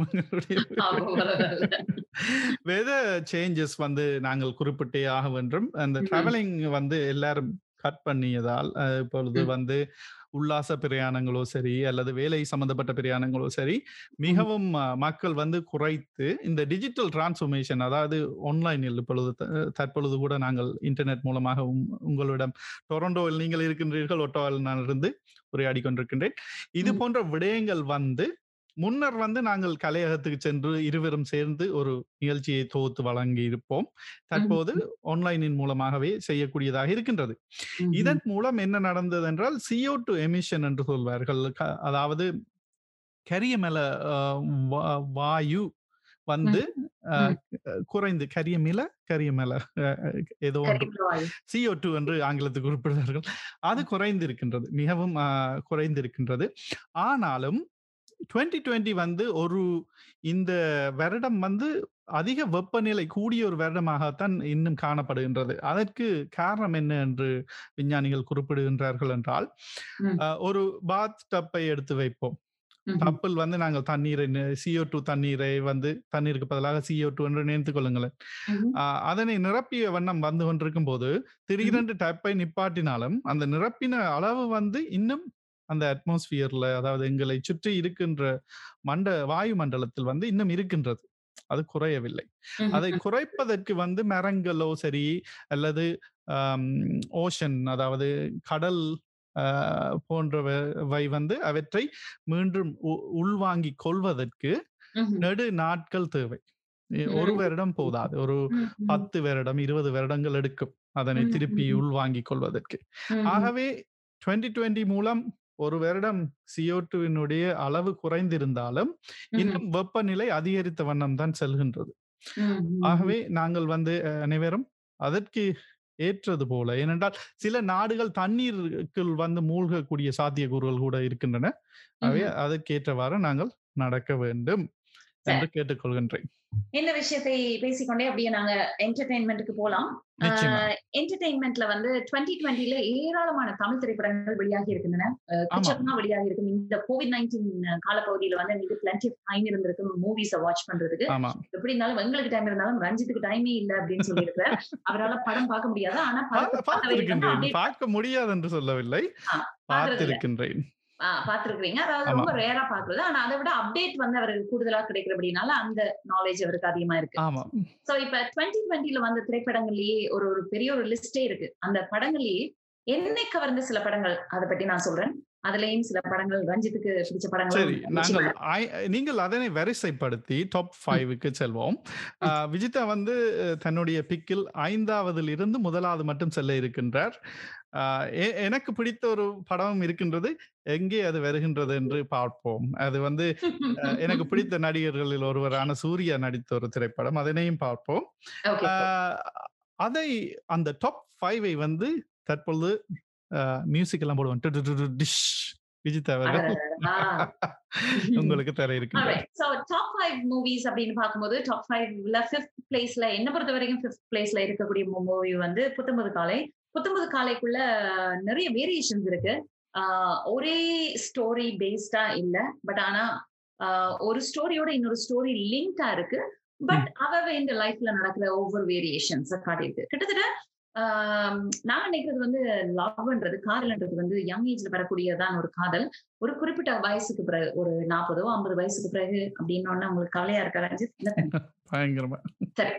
வெதர் சேஞ்சஸ் வந்து நாங்கள் குறிப்பிட்டே ஆக வேண்டும். அந்த ம்ஹும். டிராவலிங் வந்து எல்லாரும் கட் பண்ணியதால் இப்பொழுது. வந்து உல்லாச பிரயாணங்களோ சரி அல்லது வேலை சம்பந்தப்பட்ட பிரயாணங்களோ சரி மிகவும் மக்கள் வந்து குறைத்து இந்த டிஜிட்டல் டிரான்ஸ்ஃபர்மேஷன் அதாவது ஆன்லைனில் இப்பொழுது தற்பொழுது கூட நாங்கள் இன்டர்நெட் மூலமாக உங்- உங்களிடம் டொரண்டோவில் நீங்கள் இருக்கின்றீர்கள் ஒட்டோவில் நான் இருந்து உரையாடி கொண்டிருக்கின்றேன் இது. போன்ற விடயங்கள் வந்து முன்னர் வந்து நாங்கள் கலையகத்துக்கு சென்று இருவரும் சேர்ந்து ஒரு நிகழ்ச்சியை தொகுத்து வழங்கி இருப்போம் தற்போது ஆன்லைனின் மூலமாகவே செய்யக்கூடியதாக இருக்கின்றது. இதன் மூலம் என்ன நடந்தது என்றால் CO2 டூ எமிஷன் என்று சொல்வார்கள். அதாவது கரியமல வாயு வந்து குறைந்து கரியமில கரியமல ஏதோ ஒன்று. CO2 டூ என்று ஆங்கிலத்துக்கு குறிப்பிடுவார்கள். அது குறைந்து இருக்கின்றது மிகவும் குறைந்து ஆனாலும் 2020 வந்து ஒரு இந்த வருடம் வந்து அதிக வெப்பநிலை கூடிய ஒரு வருடமாகத்தான் இன்னும் காணப்படுகின்றது. அதற்கு காரணம் என்ன என்று விஞ்ஞானிகள் குறிப்பிடுகின்றார்கள் என்றால் ஒரு பாத் டப்பை எடுத்து வைப்போம். டப்பில் வந்து நாங்கள் தண்ணீரை CO2 டூ தண்ணீரை வந்து தண்ணீருக்கு பதிலாக CO2 டூ என்று நினைத்துக் கொள்ளுங்களேன். அதனை நிரப்பிய வண்ணம் வந்து கொண்டிருக்கும் போது திடீரென்று டப்பை நிப்பாட்டினாலும் அந்த நிரப்பின அளவு வந்து இன்னும் அந்த அட்மாஸ்பியர்ல அதாவது எங்களை சுற்றி இருக்கின்ற மண்ட வாயு மண்டலத்தில் வந்து இன்னும் இருக்கின்றது அது குறையவில்லை அதை குறைப்பதற்கு வந்து மரங்களோ சரி அல்லது ஓஷன் அதாவது கடல் போன்றவை வந்து அவற்றை மீண்டும் உ- உள்வாங்கிக் கொள்வதற்கு. நெடு நாட்கள் தேவை ஒரு. வருடம் போதாது ஒரு. பத்து வருடம் இருபது வருடங்கள் எடுக்கும் அதனை திருப்பி. உள்வாங்கிக் கொள்வதற்கு. ஆகவே 2020 மூலம் ஒரு வருடம் CO2 வினுடைய அளவு குறைந்திருந்தாலும் இன்னும் வெப்பநிலை அதிகரித்த வண்ணம் தான் செல்கின்றது. ஆகவே நாங்கள் வந்து அனைவரும் அதற்கு ஏற்றது போல ஏனென்றால் சில நாடுகள் தண்ணீருக்குள் வந்து மூழ்கக்கூடிய சாத்தியக்கூறுகள் கூட இருக்கின்றன ஆகவே. அதற்கேற்றவாறு நாங்கள் நடக்க வேண்டும் என்று கேட்டுக்கொள்கின்றேன் இந்த விஷயத்தை பேசிக்கொண்டே அப்படியே நாங்க என்டர்டைன்மெண்ட்டுக்கு போலாம். என்டர்டைன்மெண்ட்ல வந்து டுவெண்ட்டி டுவெண்ட்டில ஏராளமான தமிழ் திரைப்படங்கள் வெளியாகி இருக்கின்றன. துச்சகமா வெளியாகி இருக்கு இந்த கோவிட் நைன்டீன் காலப்பகுதியில வந்து எங்களுக்கு பிளண்டி டைம் இருந்திருக்கு. மூவிஸ வாட்ச் பண்றதுக்கு. எப்படி இருந்தாலும் எங்களுக்கு டைம் இருந்தாலும் ரஞ்சித்துக்கு டைமே இல்ல அப்படின்னு சொல்லியிருக்கிறார். அவரால் படம் பார்க்க முடியாது. ஆனா பார்க்க முடியாது என்று சொல்லவில்லை. பார்த்திருக்கின்றேன். பாத்துருக்கீங்க அதாவது. ரொம்ப ரேரா பாக்குறது ஆனா அதை விட அப்டேட் வந்து அவருக்கு கூடுதலா கிடைக்கிறபடினால அந்த நாலேஜ் அவருக்கு அதிகமா இருக்கு. சோ இப்ப டுவெண்ட்டி டுவெண்ட்டில வந்த திரைப்படங்கள்லயே ஒரு ஒரு பெரிய ஒரு லிஸ்டே இருக்கு. அந்த படங்கள்லயே என்னை கவர்ந்த சில படங்கள் அதை பத்தி நான் சொல்றேன். அதுலயும் சில படங்கள் ரஞ்சித்துக்கு பிடிச்ச படங்கள் சரி நாங்கள் நீங்கள் அதனை வரிசைப்படுத்தி டாப் ஃபைவுக்கு செல்வோம். விஜிதா வந்து தன்னுடைய பிக்கில் ஐந்தாவதில் இருந்து முதலாவது மட்டும் செல்ல இருக்கின்றார். எனக்கு பிடித்த ஒரு படமும் இருக்கின்றது எங்கே அது வருகின்றது என்று பார்ப்போம். அது வந்து எனக்கு *laughs* பிடித்த நடிகர்களில் ஒருவரான சூர்யா நடித்த ஒரு திரைப்படம். அதனையும் பார்ப்போம். அதை அந்த டாப் ஃபைவை வந்து தற்பொழுது மியூசிக் எல்லாம் போடுவோம் டிஷ் விஜிதா அவர்கள். உங்களுக்கு தர Alright. So top five movies அப்படின்னு பார்க்கும்போது top fiveல fifth placeல என்ன பொறுத்த வரைக்கும் fifth placeல இருக்கக்கூடிய மூவி வந்து புத்தம்பது காலை புத்தம்பது காலைக்குள்ள நிறைய வேரியேஷன்ஸ் இருக்கு. ஆஹ் ஒரே ஸ்டோரி பேஸ்டா இல்ல. பட் ஆனா ஒரு ஸ்டோரியோட இன்னொரு ஸ்டோரி லிங்க்டா இருக்கு. பட் அவ இந்த லைஃப்ல நடக்கிற ஒவ்வொரு வேரியேஷன்ஸ் காட்டியிருக்கு. கிட்டத்தட்ட நான் நினைக்கிறது வந்து லவ்ன்றது காதல்ன்றது வந்து யங் ஏஜ்ல வரக்கூடியதான் ஒரு காதல். ஒரு குறிப்பிட்ட வயசுக்கு பிறகு ஒரு நாற்பதோ ஐம்பது வயசுக்கு பிறகு அப்படின்னு உங்களுக்கு கவலையா இருக்கா ரஞ்சித். *laughs* சரி.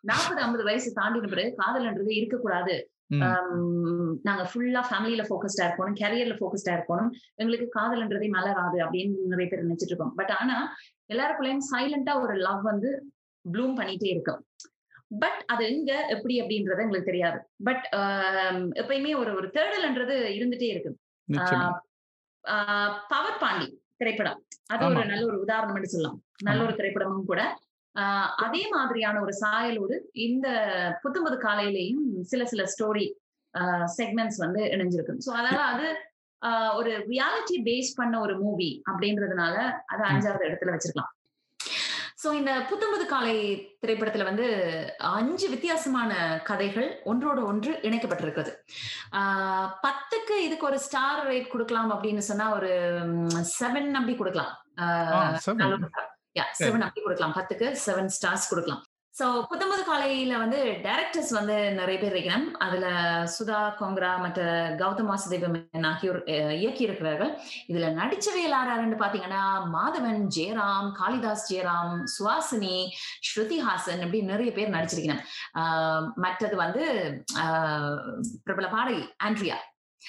நாற்பது ஐம்பது வயசு தாண்டின பிறகு காதல்ன்றது இருக்கக்கூடாது. நாங்க ஃபுல்லா ஃபேமிலியில ஃபோக்கஸ்டா இருக்கணும் கேரியர்ல ஃபோக்கஸ்டா இருக்கணும். எங்களுக்கு காதல்ன்றதே மலராது அப்படின்னு நிறைய பேர் நினைச்சிட்டு இருக்கோம். பட் ஆனா எல்லாருக்குள்ளயும் சைலண்டா ஒரு லவ் வந்து ப்ளூம் பண்ணிட்டே இருக்கும் பட் அது எங்க எப்படி அப்படின்றது எங்களுக்கு தெரியாது. பட் எப்பயுமே ஒரு ஒரு தேடல்ன்றது இருந்துட்டே இருக்கு. பவர் பாண்டி திரைப்படம். அது. ஒரு நல்ல ஒரு உதாரணம் சொல்லலாம். நல்ல ஒரு திரைப்படமும் கூட. ஆஹ் அதே மாதிரியான ஒரு சாயலோடு இந்த புத்தம்பது காலையிலையும் சில சில ஸ்டோரி செக்மெண்ட்ஸ் வந்து இணைஞ்சிருக்கு. ஸோ அதனால அது ஒரு ரியாலிட்டி பேஸ் பண்ண ஒரு மூவி அப்படின்றதுனால அது அஞ்சாவது இடத்துல வச்சிருக்கலாம். சோ இந்த புத்தம்பது காலை திரைப்படத்துல வந்து அஞ்சு வித்தியாசமான கதைகள் ஒன்றோட ஒன்று இணைக்கப்பட்டிருக்கிறது. ஆஹ் பத்துக்கு இதுக்கு ஒரு ஸ்டார் ரேட் கொடுக்கலாம் அப்படின்னு சொன்னா ஒரு செவன் அப்படி கொடுக்கலாம். Seven. செவன் அப்படி கொடுக்கலாம். பத்துக்கு செவன் ஸ்டார்ஸ் கொடுக்கலாம். சோ புத்தம்பது காலையில வந்து டைரக்டர்ஸ் வந்து நிறைய பேர் இருக்கணும். அதுல சுதா கொங்கரா மற்ற கௌதம் வாசுதேவம் ஆகியோர் இயக்கி இருக்கிறார்கள் இதுல நடிச்சவைகள் யாராருன்னு பாத்தீங்கன்னா மாதவன் ஜெயராம் காளிதாஸ் ஜெயராம் சுவாசினி ஸ்ருதி ஹாசன் அப்படி நிறைய பேர் நடிச்சிருக்கணும். ஆஹ், மற்றது வந்து பிரபல பாடகி ஆண்ட்ரியா.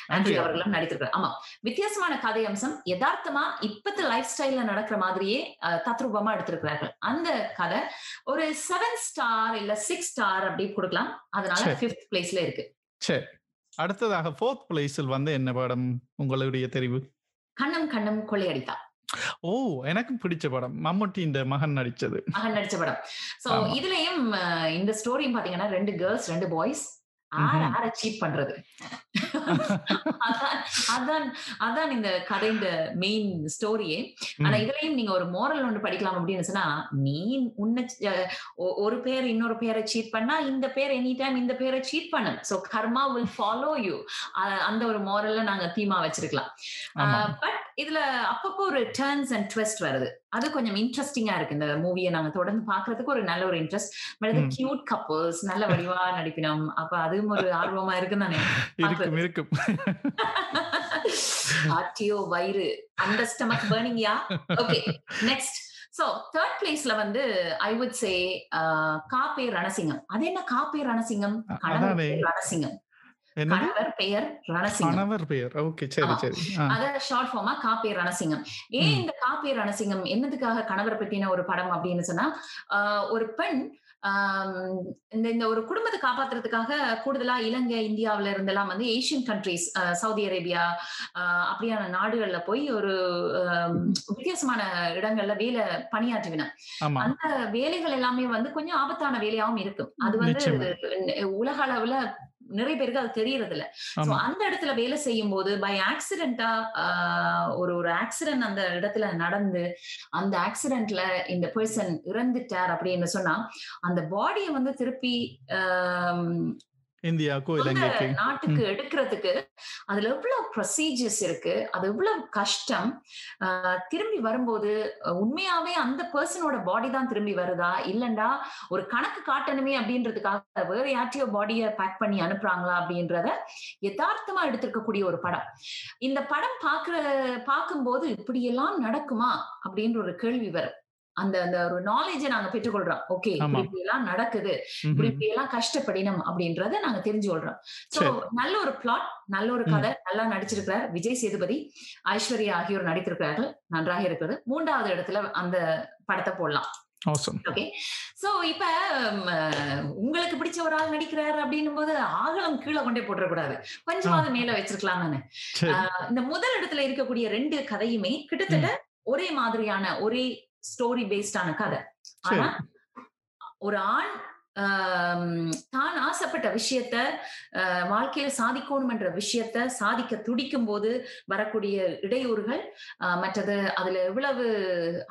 ஆண்ட்ரியா. அவர்களும் நடித்திருக்கிறார். ஆமா. வித்தியாசமான கதை அம்சம். யதார்த்தமா இப்பத்த லைஃப் ஸ்டைல்ல நடக்கிற மாதிரியே தத்ரூபமா எடுத்திருக்கிறார்கள். அந்த கதை ஒரு செவன் ஸ்டார் இல்ல சிக்ஸ் ஸ்டார் அப்படி கொடுக்கலாம். அதனால. ஃபிஃப்த் பிளேஸ்ல இருக்கு. சரி. அடுத்ததாக ஃபோர்த் பிளேஸில் வந்து என்ன படம் உங்களுடைய தெரிவு? கண்ணம் கண்ணம் கொள்ளையடித்தா. ஓ எனக்கும் பிடிச்ச படம். மம்முட்டியின் மகன் நடிச்சது மகன் நடிச்ச படம். சோ. இதுலயும் இந்த ஸ்டோரியும் பாத்தீங்கன்னா ரெண்டு கேர்ள்ஸ் ரெண்டு பாய்ஸ் ஆற. ஆற சீட் பண்றது *laughs* அதான் அதான் இந்த கதையின் மெயின் ஸ்டோரியே ஆனா. இதுலயும் நீங்க ஒரு மோரல் ஒன்று படிக்கலாம் அப்படின்னு சொன்னா நீ உன்னை ஒரு பேர் இன்னொரு பேரை சீட் பண்ணா இந்த பேர் எனி டைம் இந்த பேரை சீட் பண்ணும் so karma will follow you அந்த ஒரு மோரல்ல நாங்க தீமா வச்சிருக்கலாம். பட் இதுல அப்பப்போ ஒரு டர்ன்ஸ் அண்ட் ட்விஸ்ட் வருது. அது கொஞ்சம் இன்ட்ரெஸ்டிங்கா இருக்கு. இந்த மூவியை நாங்க தொடர்ந்து பாக்குறதுக்கு ஒரு நல்ல ஒரு interest but hmm. Cute couples நல்ல வடிவா *laughs* நடிப்பினோம். அப்ப அதுவும் ஒரு ஆர்வமா இருக்கு தானே *laughs* இருக்கும் *laughs* ஆட்டியோ வயிறு அந்த stomach burning yeah? Okay next so third பிளேஸ்ல வந்து ஐ வுட் சே காப்பே ரணசிங்கம். அது என்ன காப்பே ரணசிங்கம்? ரணசிங்கம். கணவர் பெயர் ரணசிங்கம். கணவர் பெயர். ஓகே. சரி. சரி. அத ஷார்ட் ஃபார்மா காப்பே ரணசிங்கம். ஏன். இந்த காப்பே ரணசிங்கம்? என்னதுக்காக கணவரை பற்றின ஒரு படம் அப்படின்னு சொன்னா ஒரு பெண் இந்த இந்த ஒரு குடும்பத்தை காப்பாத்துறதுக்காக கூடுதலா இலங்கை இந்தியாவுல இருந்தெல்லாம் வந்து ஏசியன் கண்ட்ரீஸ் சவுதி அரேபியா அப்படியான நாடுகள்ல போய் ஒரு வித்தியாசமான இடங்கள்ல வேலை பணியாற்றுவின. அந்த வேலைகள் எல்லாமே வந்து கொஞ்சம் ஆபத்தான வேலையாவும் இருக்கும். அது வந்து. உலக அளவுல நிறைய பேருக்கு அது தெரியறது இல்ல ஆமா. அந்த இடத்துல வேலை செய்யும் போது பை ஆக்சிடென்டா ஒரு ஒரு ஆக்சிடென்ட் அந்த இடத்துல நடந்து அந்த ஆக்சிடென்ட்ல இந்த பர்சன் இறந்துட்டார் அப்படின்னு சொன்னா அந்த பாடியை வந்து திருப்பி சொந்த இலங்கைக்கு. நாட்டுக்கு எடுக்கிறதுக்கு அதுல எவ்வளவு ப்ரொசீஜர்ஸ் இருக்கு அது எவ்வளவு கஷ்டம் திரும்பி வரும்போது உண்மையாவே அந்த பர்சனோட பாடி தான் திரும்பி வருதா? இல்லண்டா ஒரு கணக்கு காட்டணுமே அப்படின்றதுக்காக வேற யார்ட்டையோ பாடியை பேக் பண்ணி அனுப்புறாங்களா அப்படின்றத யதார்த்தமா எடுத்திருக்கக்கூடிய ஒரு படம். இந்த படம் பாக்குற பார்க்கும்போது இப்படி எல்லாம் நடக்குமா? அப்படின்ற ஒரு கேள்வி வரும். அந்த அந்த ஒரு நாலேஜை நாங்க பெற்றுக்கொள்றோம். ஓகே. இப்படி எல்லாம் நடக்குது. இப்படி. இப்படி எல்லாம் கஷ்டப்படினோம் அப்படின்றத நாங்க தெரிஞ்சு கொள்றோம். சோ. நல்ல ஒரு பிளாட் நல்ல ஒரு. கதை நல்லா நடிச்சிருக்கிறார் விஜய் சேதுபதி ஐஸ்வர்யா ஆகியோர் நடித்திருக்கிறார்கள். நன்றாக இருக்கிறது. மூன்றாவது இடத்துல அந்த படத்தை போடலாம். ஓகே சோ இப்ப உங்களுக்கு பிடிச்ச ஒரு ஆள் நடிக்கிறாரு அப்படின்னும் போது ஆகலம் கீழே கொண்டே போட்டுறக்கூடாது. கொஞ்சமாவது மேல வச்சிருக்கலாம் இந்த முதல் இடத்துல இருக்கக்கூடிய ரெண்டு கதையுமே கிட்டத்தட்ட ஒரே மாதிரியான ஒரே ஸ்டோரி பேஸ்டான கதை. ஆனா ஒரு ஆண் தான் ஆசைப்பட்ட விஷயத்த வாழ்க்கையில சாதிக்கணும் என்ற விஷயத்த சாதிக்க துடிக்கும் போது வரக்கூடிய இடையூறுகள் மற்றது அதுல எவ்வளவு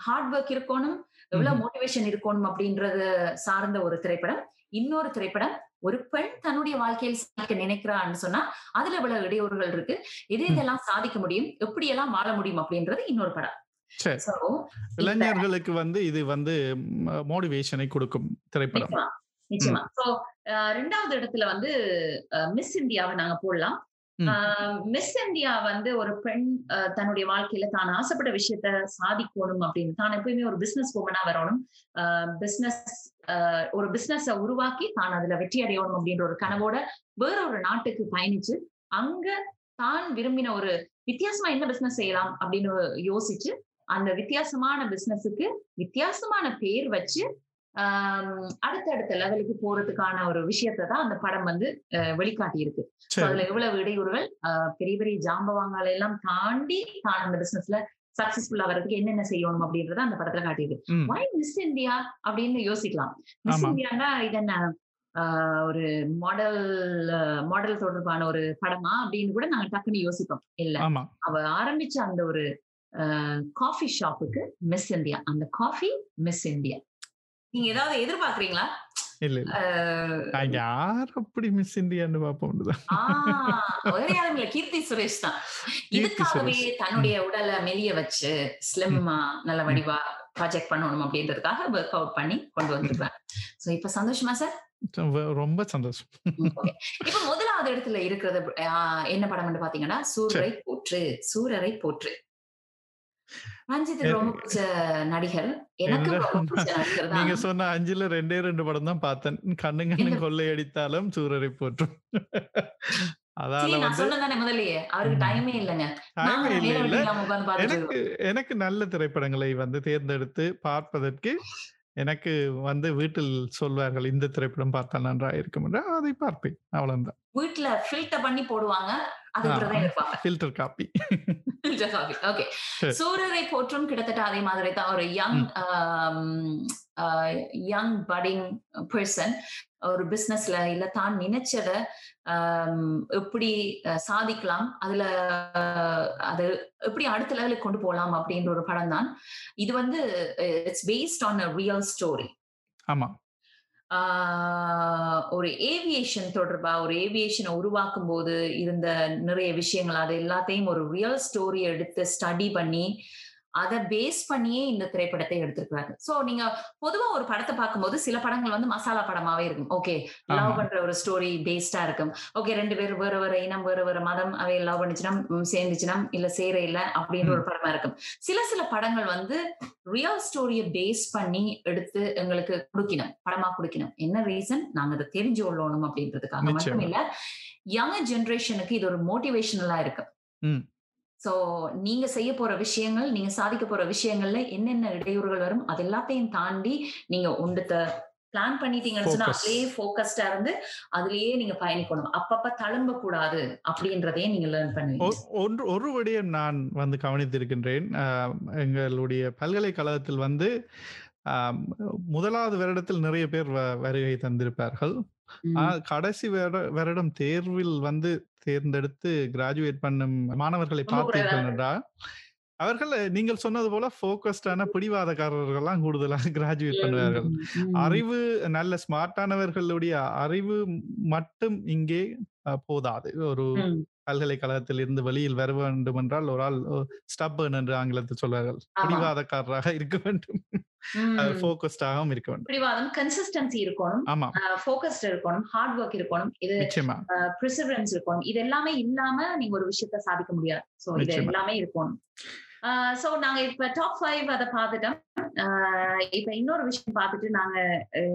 ஹார்ட் ஒர்க் இருக்கணும் எவ்வளவு. மோட்டிவேஷன் இருக்கணும் அப்படின்றத சார்ந்த ஒரு திரைப்படம். இன்னொரு திரைப்படம் ஒரு பெண் தன்னுடைய வாழ்க்கையில் சாதிக்க நினைக்கிறான்னு சொன்னா அதுல இவ்வளவு இடையூறுகள் இருக்கு. எது. இதெல்லாம் சாதிக்க முடியும்? எப்படியெல்லாம் வாழ முடியும்? அப்படின்றது இன்னொரு படம். இளைஞர்களுக்கு வந்து இது வந்து மோட்டிவேஷனை கொடுக்கும் திரைப்படம். நிச்சயமா சோ ரெண்டாவது இடத்துல வந்து மிஸ் இந்தியாவை நாங்க போடலாம். மிஸ் இந்தியா வந்து ஒரு பெண் தன்னுடைய வாழ்க்கையில தான் ஆசைப்பட்ட விஷயத்த சாதிக்கணும் அப்படின்னு தான் எப்பயுமே ஒரு பிசினஸ் உமனா வரணும். பிசினஸ் ஒரு பிசினஸ உருவாக்கி தான் அதுல வெற்றி அடையணும் அப்படின்ற ஒரு கனவோட வேற ஒரு நாட்டுக்கு பயணிச்சு அங்க தான் விரும்பின ஒரு வித்தியாசமா என்ன பிசினஸ் செய்யலாம் அப்படின்னு யோசிச்சு அந்த வித்தியாசமான பிசினஸுக்கு வித்தியாசமான பேர் வச்சு அடுத்தடுத்த லெவலுக்கு போறதுக்கான ஒரு விஷயத்தை தான் அந்த படம் வந்து வெளிக்காட்டி இருக்கு அதுல எவ்வளவு இடையூறுகள்? பெரிய பெரிய ஜாம்பவாங்களை எல்லாம் தாண்டி தான் அந்த பிசினஸ்ல சக்சஸ்ஃபுல்லா வர்றதுக்கு என்னென்ன செய்யணும் அப்படின்றத அந்த படத்துல காட்டியிருக்கு. Why மிஸ் இந்தியா அப்படின்னு யோசிக்கலாம். மிஸ். இந்தியானா இது என்ன? ஆஹ், ஒரு மாடல் மாடல் தொடர்பான ஒரு படமா அப்படின்னு கூட நாங்க டக்குன்னு யோசிப்போம். இல்ல. அவ ஆரம்பிச்ச அந்த ஒரு காஃபி ஷாப்புக்கு மிஸ் இந்தியா அந்த காஃபி மிஸ் இந்தியா நீங்க ஏதாவது எதிர்பார்க்கறீங்களா? இல்ல யார் அப்படி மிஸ் இந்தியான்னு யாரும் இல்ல கீர்த்தி சுரேஷ் தான். இதுக்காகவே. தன்னுடைய உடலை மெலிய வச்சு ஸ்லிம்மா நல்ல வடிவா ப்ராஜெக்ட் பண்ணணும் அப்படின்றதுக்காக ஒர்க் அவுட் பண்ணி கொண்டு வந்திருப்பேன் சோ இப்ப சந்தோஷமா சார் ரொம்ப சந்தோஷம். Okay. இப்ப முதலாவது இடத்துல இருக்கிறது ஆஹ், என்ன படம்னு பாத்தீங்கன்னா சூரரை போற்று சூரரை போற்று. ரஞ்சித்துக்கு ரொம்ப பிடிச்ச நடிகர். எனக்கு என்ன- ரொம்ப பிடிச்ச *laughs* நடிகர் நீங்க சொன்ன அஞ்சுல ரெண்டே ரெண்டு படம் தான் பார்த்தேன். கண்ணுங்கண்ணு என்ன? கொள்ளையடித்தாலும் சூரரை போற்றும். *laughs* எனக்கு நல்ல திரைப்படங்களை வந்து தேர்ந்தெடுத்து பார்ப்பதற்கு எனக்கு வந்து வீட்டில் சொல்வார்கள் இந்த திரைப்படம் பார்த்தால் நன்றாக இருக்கும் என்று அதை பார்ப்பேன். அவ்வளவுதான். வீட்டுல ஃபில்டர் பண்ணி போடுவாங்க. அதுக்குறதான் எதிர்பார்ப்பேன் ஃபில்டர் காப்பி ஓகே சரி. சூரரை போற்றும் கிட்டத்தட்ட அதே மாதிரி தான். ஒரு யங் யங் பட்டிங் பர்சன் ஒரு பிசினஸ்ல இல்ல தான் நினைச்சத எப்படி சாதிக்கலாம் அதுல அது எப்படி அடுத்த லெவலுக்கு கொண்டு போகலாம் அப்படின்ற ஒரு படம் தான். இது வந்து it's based on a real story ஆமா. ஆஹ் ஒரு ஏவியேஷன் தொடர்பா ஒரு ஏவியேஷனை உருவாக்கும் போது இருந்த நிறைய விஷயங்கள் அது எல்லாத்தையும் ஒரு ரியல் ஸ்டோரி எடுத்து ஸ்டடி பண்ணி அதை பேஸ் பண்ணியே இந்த திரைப்படத்தை எடுத்திருக்கிறாங்க. சோ நீங்க பொதுவா ஒரு படத்தை பார்க்கும்போது சில படங்கள் வந்து மசாலா படமாவே இருக்கும். Okay love. பண்ற ஒரு ஸ்டோரி பேஸ்டா இருக்கும். ஓகே ரெண்டு பேரும் வேற வேற இனம் வேற வேற மதம் அவை லவ் பண்ணிச்சுனா சேர்ந்துச்சுனா இல்ல சேர இல்ல அப்படின்ற ஒரு படமா இருக்கும். சில சில படங்கள் வந்து ரியல் ஸ்டோரியை பேஸ் பண்ணி எடுத்து எங்களுக்கு கொடுக்கணும். படமா கொடுக்கணும். என்ன ரீசன் நாங்க அதை தெரிஞ்சு கொள்ளணும் அப்படின்றதுக்காக மட்டும். இல்ல யங் ஜெனரேஷனுக்கு இது ஒரு மோட்டிவேஷனலா இருக்கு. ம். சோ நீங்க செய்ய போற விஷயங்கள் நீங்க சாதிக்க போற விஷயங்கள்ல என்னென்ன இடையூறுகள் வரும் அது எல்லாத்தையும் தாண்டி நீங்க ஒன்றத்தை பிளான் பண்ணிட்டீங்கன்னு சொன்னா. அதுலயே போக்கஸ்டா இருந்து அதுலயே நீங்க பயணிக்கணும். அப்பப்ப தழும்ப கூடாது அப்படின்றதையும் நீங்க லேர்ன் பண்ணுவீங்க. ஒன்று ஒரு விடயம் நான் வந்து கவனித்திருக்கின்றேன். எங்களுடைய பல்கலைக்கழகத்தில் வந்து முதலாவது வருடத்தில் நிறைய பேர் வருகை தந்திருப்பார்கள். கடைசி வருட வருடம் தேர்வில் வந்து தேர்ந்தெடுத்து கிராஜுவேட் பண்ணும் மாணவர்களை பார்த்தீர்கள் என்றால் அவர்கள் நீங்கள் சொன்னது போல போக்கஸ்டான பிடிவாதக்காரர்கள்லாம் கூடுதலாக *laughs* கிராஜுவேட் பண்ணுவார்கள். அறிவு நல்ல ஸ்மார்ட்டானவர்களுடைய அறிவு மட்டும் இங்கே போதாது. ஒரு. பல்கலைக்கழகத்தில் இருந்து வெளியில் வர வேண்டும் என்றால் ஒரு ஆள் ஸ்டப்பன் என்று ஆங்கிலத்தில் சொல்வார்கள். பிடிவாதக்காரராக *laughs* இருக்க வேண்டும். ம். போக்கஸ்டாகவும் இருக்க வேண்டும். பிடிவாதம் கன்சிஸ்டன்சி இருக்கணும். ஆமா. ஃபோக்கஸ்ட் இருக்கணும். ஹார்ட் ஒர்க் இருக்கணும். இது நிச்சயமா. ப்ரிசர்வன்ஸ் இருக்கணும். இது எல்லாமே இல்லாம நீங்க ஒரு விஷயத்த சாதிக்க முடியாது. சோ இது. எல்லாமே இருக்கணும். சோ நாங்க இப்ப டாப் ஃபைவ் அதை பார்த்துட்டோம். இப்ப இன்னொரு விஷயம் பார்த்துட்டு நாங்க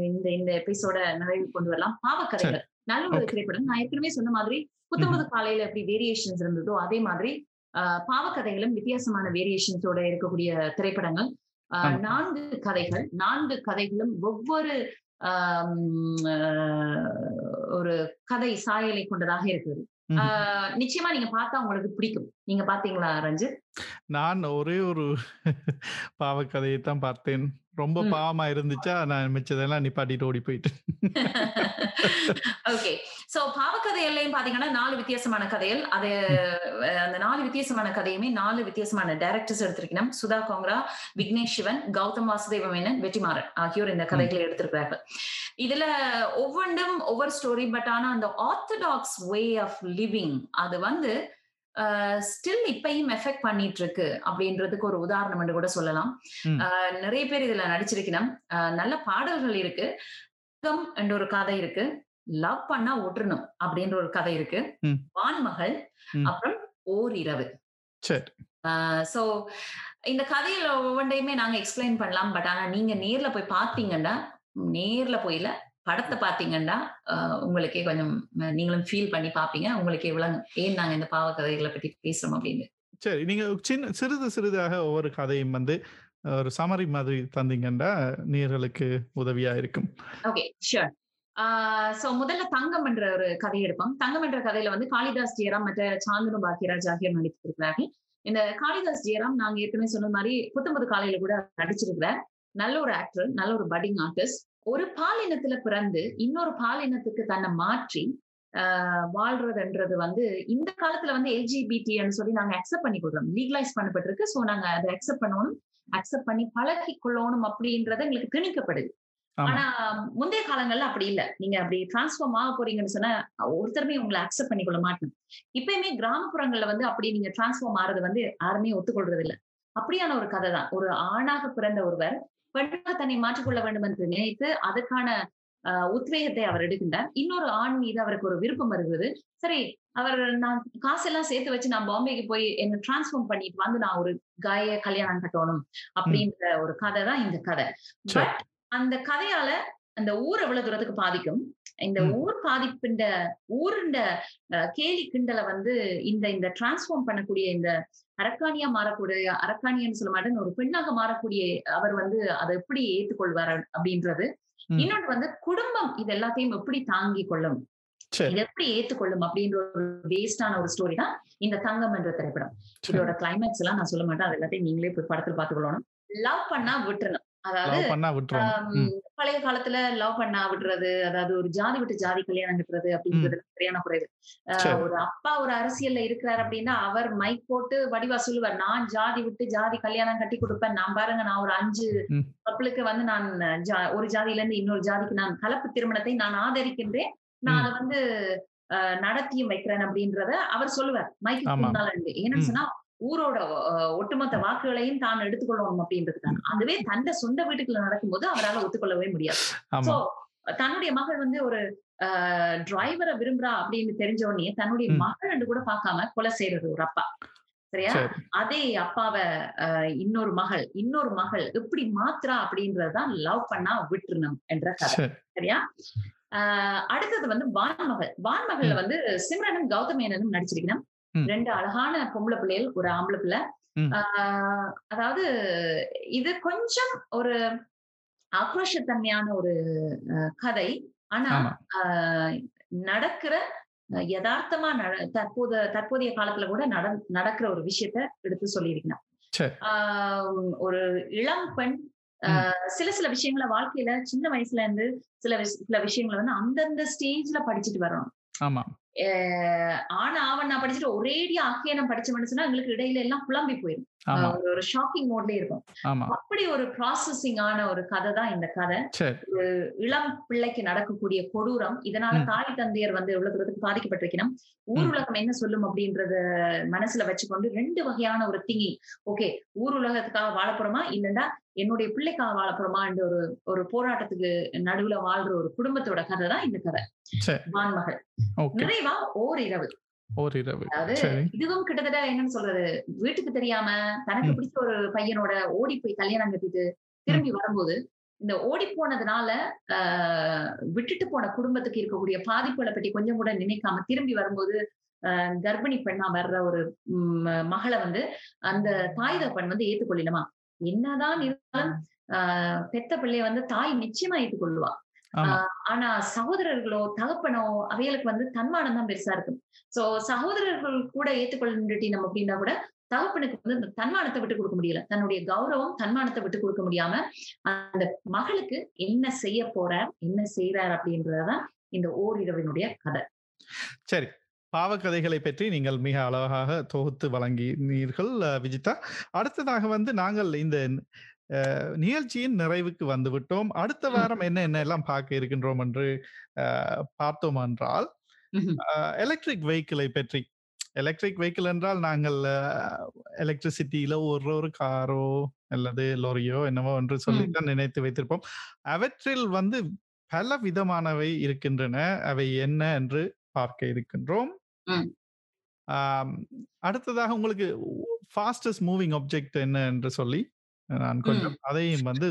இந்த இந்த எபிசோட நிறைவு கொண்டு வரலாம். பாவக்கதைகள். நல்ல ஒரு. திரைப்படம் நான் ஏற்கனவே சொன்ன மாதிரி புத்தம்பது காலையில எப்படி வேரியேஷன்ஸ் இருந்ததோ அதே மாதிரி ஆஹ், பாவக்கதைகளும் வித்தியாசமான வேரியேஷன்ஸோட இருக்கக்கூடிய திரைப்படங்கள். நான்கு கதைகள் நான்கு கதைகளும் ஒவ்வொரு ஒரு கதை சாயலை கொண்டதாக. ஆஹ் நிச்சயமா நீங்க பார்த்தா உங்களுக்கு பிடிக்கும். நீங்க பாத்தீங்களா ரஞ்சித்? நான் ஒரே ஒரு பாவக்கதையை தான் பார்த்தேன். ரொம்ப. பாவமா இருந்துச்சா நான் மிச்சதெல்லாம் நிப்பாட்டிட்டு ஓடி போயிட்டேன். *laughs* ஓகே. சோ பாவக்கதை எல்லையும் பாத்தீங்கன்னா நாலு வித்தியாசமான கதைகள். அது அந்த நாலு வித்தியாசமான கதையுமே நாலு வித்தியாசமான டைரக்டர்ஸ் எடுத்திருக்கணும். சுதா கோங்கரா விக்னேஷ் சிவன் கௌதம் வாசுதேவ மேனன் வெற்றிமாறன் ஆகியோர் இந்த கதைகளை எடுத்திருக்கிறார்கள். இதுல ஒவ்வொன்றும் ஒவ்வொரு ஸ்டோரி பட் ஆனா அந்த ஆர்த்தடாக்ஸ் வே ஆஃப் லிவிங் அது வந்து ஸ்டில் இப்பயும் எஃபெக்ட் பண்ணிட்டு இருக்கு அப்படின்றதுக்கு ஒரு உதாரணம் என்று கூட சொல்லலாம். நிறைய பேர் இதுல நடிச்சிருக்கணும். நல்ல பாடல்கள் இருக்கு. என்ற ஒரு கதை இருக்கு. லவ் பண்ணா ஒட்டுறணும் அப்படின்ற ஒரு கதை இருக்கு. வான்மகள். அப்புறம் ஓர் இரவு சரி சோ இந்த கதையில ஒவ்வொன்றையுமே நாங்க எக்ஸ்பிளைன் பண்ணலாம். பட் ஆனா நீங்க நேர்ல போய் பாத்தீங்கன்னா நேர்ல போயில படத்தை பாத்தீங்கன்னா உங்களுக்கே கொஞ்சம் நீங்களும் ஃபீல் பண்ணி பாப்பீங்க உங்களுக்கே விளங்கும். ஏன் நாங்க இந்த பாவ கதைகளை பத்தி பேசுறோம் அப்படின்னு. சரி நீங்க சின்ன சிறிது சிறிதாக ஒவ்வொரு கதையும் வந்து ஒரு சமரி மாதிரி தந்தீங்கன்னா நேர்களுக்கு உதவியா இருக்கும். ஓகே ஷியோர் சோ முதல்ல தங்கம் என்ற ஒரு கதை எடுப்போம். தங்கம் என்ற கதையில வந்து காளிதாஸ் ஜெயராம் மற்ற சாந்தனு பாக்கியராஜ் ஆகியோர் நடித்திருக்கிறார்கள் இந்த காளிதாஸ் ஜெயராம் நாங்க ஏற்கனவே சொன்ன மாதிரி புத்தம்பது காலையில கூட நடிச்சிருக்கிறார். நல்ல ஒரு ஆக்டர் நல்ல ஒரு பட்டிங் ஆர்டிஸ்ட் ஒரு பாலினத்துல பிறந்து இன்னொரு பாலினத்துக்கு தன்னை மாற்றி ஆஹ் வாழ்றதுன்றது வந்து இந்த காலத்துல வந்து எல்ஜிபிடின்னு சொல்லி நாங்க அக்செப்ட் பண்ணி கொடுறோம் லீகலைஸ் பண்ணப்பட்டிருக்கு. சோ நாங்க அதை அக்செப்ட் பண்ணணும் அக்செப்ட் பண்ணி பழகி கொள்ளணும் அப்படின்றது எங்களுக்கு திணிக்கப்படுது. ஆனா முந்தைய காலங்கள்ல அப்படி இல்ல. நீங்க அப்படி டிரான்ஸ்ஃபார்ம் ஆக போறீங்கன்னு சொன்னா ஒருத்தருமே உங்களை அக்செப்ட் பண்ணி கொள்ள மாட்டோம் இப்பயுமே கிராமப்புறங்கள்ல வந்து அப்படி நீங்க டிரான்ஸ்ஃபார்ம் ஆறது வந்து யாருமே ஒத்துக்கொள்றது இல்ல அப்படியான ஒரு கதை தான். ஒரு ஆணாக பிறந்த ஒருவர் பெண்ணாக தன்னை மாற்றிக்கொள்ள வேண்டும் என்று நினைத்து அதுக்கான ஆஹ், உத்வேகத்தை அவர் எடுக்கின்றார். இன்னொரு ஆண் மீது அவருக்கு ஒரு விருப்பம் வருகிறது சரி அவர் நான் காசெல்லாம் சேர்த்து வச்சு நான் பாம்பேக்கு போய் என்ன டிரான்ஸ்ஃபார்ம் பண்ணிட்டு வந்து நான் ஒரு காய கல்யாணம் கட்டணும் அப்படின்ற ஒரு கதை தான் இந்த கதை. பட் அந்த கதையால அந்த ஊர் எவ்வளவு தூரத்துக்கு பாதிக்கும். இந்த. ஊர் பாதிப்புண்ட ஊருண்ட கேலி கிண்டலை வந்து இந்த இந்த டிரான்ஸ்ஃபார்ம் பண்ணக்கூடிய இந்த அரக்காணியா மாறக்கூடிய அரக்காணியன்னு சொல்ல மாட்டேன் ஒரு பெண்ணாக மாறக்கூடிய அவர் வந்து அதை எப்படி ஏற்றுக்கொள்வார் அப்படின்றது. இன்னொன்று வந்து குடும்பம் இது எல்லாத்தையும் எப்படி தாங்கி கொள்ளும்? இதை எப்படி ஏற்றுக்கொள்ளும் அப்படின்ற ஒரு வேஸ்டான ஒரு ஸ்டோரி தான் இந்த தங்கம் என்ற திரைப்படம். இதோட கிளைமேக்ஸ் எல்லாம் நான் சொல்ல மாட்டேன். அது எல்லாத்தையும் நீங்களே போய் படத்துல பாத்துக்கொள்ளணும் லவ் பண்ணா விட்டுறணும். அதாவது பழைய காலத்துல லவ் பண்ணா விடுறது அதாவது ஒரு ஜாதி விட்டு ஜாதி கல்யாணம் கட்டுறது அப்படின்றது சரியான குறைவு. ஒரு அப்பா ஒரு அரசியல்ல இருக்கிறார் அப்படின்னா அவர் மைக் போட்டு வடிவா சொல்லுவார் நான் ஜாதி விட்டு ஜாதி கல்யாணம் கட்டி கொடுப்பேன். நான் பாருங்க நான் ஒரு அஞ்சு. கப்பலுக்கு வந்து நான் ஒரு ஜாதியில இருந்து இன்னொரு ஜாதிக்கு நான் கலப்பு திருமணத்தை நான் ஆதரிக்கின்றேன். நான். அதை வந்து நடத்தியும் வைக்கிறேன் அப்படின்றத அவர் சொல்லுவார். மைக்கு ஏன்னு. சொன்னா ஊரோட ஒட்டுமொத்த வாக்குகளையும் தான் எடுத்துக்கொள்ளணும் அப்படின்றதுக்கான அதுவே தந்த சொந்த வீட்டுக்குள்ள நடக்கும்போது அவரால் ஒத்துக்கொள்ளவே முடியாது. சோ தன்னுடைய மகள் வந்து ஒரு டிரைவரை விரும்புறா அப்படின்னு தெரிஞ்ச உடனே தன்னுடைய. மகள் கூட பார்க்காம கொலை செய்யறது ஒரு அப்பா. சரியா? சரி. அதே அப்பாவை இன்னொரு மகள் இன்னொரு மகள் எப்படி மாத்துறா அப்படின்றதுதான் லவ் பண்ணா விட்டுறணும் என்ற கதை. சரி. சரியா? ஆஹ் அடுத்தது வந்து வான்மகள் வான்மகள்ல வந்து சிம்ரனும் கௌதமேனனும் நடிச்சிருக்கணும். ரெண்டு அழகான பொம்பளை பிள்ளைகள் ஒரு ஆம்பளை பிள்ளை. அதாவது இது கொஞ்சம் ஒரு ஆக்ரோஷத்தன்மையான ஒரு கதை. ஆனா நடக்கிற யதார்த்தமா தற்போத தற்போதைய காலத்துல கூட நட நடக்கிற ஒரு விஷயத்த எடுத்து ஆஹ் ஒரு இளம் பெண் ஆஹ் சில சில விஷயங்களை வாழ்க்கையில சின்ன வயசுல இருந்து சில சில விஷயங்களை வந்து அந்தந்த ஸ்டேஜ்ல படிச்சுட்டு வரணும் ஆமா. ஆனா அவன் நான் படிச்சுட்டு ஒரேடியா அக்கேனம் படிச்ச மனுஷனா எங்களுக்கு இடையில எல்லாம் குழம்பி போயிடும் ஆஹ் ஒரு ஷாக்கிங் மோட்ல இருக்கும். அப்படி ஒரு ப்ராசஸிங் ஆன ஒரு கதை தான் இந்த கதை. இளம் பிள்ளைக்கு நடக்கக்கூடிய கொடூரம். இதனால. தாய் தந்தையர் வந்து எவ்வளவு தூரத்துக்கு பாதிக்கப்பட்டிருக்கணும்? ஊர். உலகம் என்ன சொல்லும் அப்படின்றத மனசுல வச்சுக்கொண்டு ரெண்டு வகையான ஒரு திங்கி ஓகே ஊர் உலகத்துக்காக வாழப்போறோமா இல்லைன்னா என்னுடைய பிள்ளைக்காக வாழப்போறோமா என்ற ஒரு ஒரு போராட்டத்துக்கு நடுவுல வாழ்ற ஒரு குடும்பத்தோட கதை தான் இந்த கதை. வான்மகள். நிறைவா ஓர் இரவு ஒரு இரவு இதுவும் கிட்டத்தட்ட என்னன்னு சொல்றது? வீட்டுக்கு தெரியாம தனக்கு. பிடிச்ச ஒரு பையனோட ஓடி போய் கல்யாணம் கட்டிட்டு திரும்பி வரும்போது இந்த ஓடி போனதுனால ஆஹ் விட்டுட்டு போன குடும்பத்துக்கு இருக்கக்கூடிய பாதிப்புகளை பற்றி கொஞ்சம் கூட நினைக்காம திரும்பி வரும்போது கர்ப்பிணி பெண்ணா வர்ற ஒரு மகளை வந்து அந்த தாய் தகப்பன் வந்து ஏத்துக்கொள்ளணுமா என்னதான் இருந்தாலும் ஆஹ் பெத்த பிள்ளைய வந்து தாய் நிச்சயமா ஏற்றுக்கொள்ளுவா ஆனா சகோதரர்களோ தகப்பனோ அவைகளுக்கு வந்து தன்மானம் தான் பெருசா இருக்கும். சோ சகோதரர்கள் கூட ஏற்றுக்கொள்ளுட்டி நம்ம அப்படின்னா கூட தகப்பனுக்கு வந்து இந்த தன்மானத்தை விட்டு கொடுக்க முடியல. தன்னுடைய கௌரவம் தன்மானத்தை விட்டு கொடுக்க முடியாம அந்த மகளுக்கு என்ன செய்ய போற என்ன செய்யறார் அப்படின்றதுதான் இந்த ஓரிரவினுடைய கதை. சரி. பாவக்கதைகளை பற்றி நீங்கள் மிக அழகாக தொகுத்து வழங்கினீர்கள் விஜிதா. அடுத்ததாக வந்து நாங்கள் இந்த நிகழ்ச்சியின் நிறைவுக்கு வந்து விட்டோம். அடுத்த வாரம் என்ன என்ன எல்லாம் பார்க்க இருக்கின்றோம் என்று பார்த்தோம் என்றால். எலக்ட்ரிக் வெஹிக்கிளை பற்றி. எலக்ட்ரிக் வெஹிக்கிள் என்றால் நாங்கள் எலக்ட்ரிசிட்டியில ஒரு ஒரு காரோ அல்லது லோரியோ என்னவோ என்று சொல்லித்தான் நினைத்து வைத்திருப்போம். அவற்றில் வந்து பல விதமானவை இருக்கின்றன. அவை என்ன என்று பார்க்க இருக்கின்றோம். அடுத்ததாக உங்களுக்கு ஃபாஸ்டஸ்ட் மூவிங் ஆப்ஜெக்ட் என்ன என்று சொல்லி நான் கொஞ்சம் அதையும் வந்து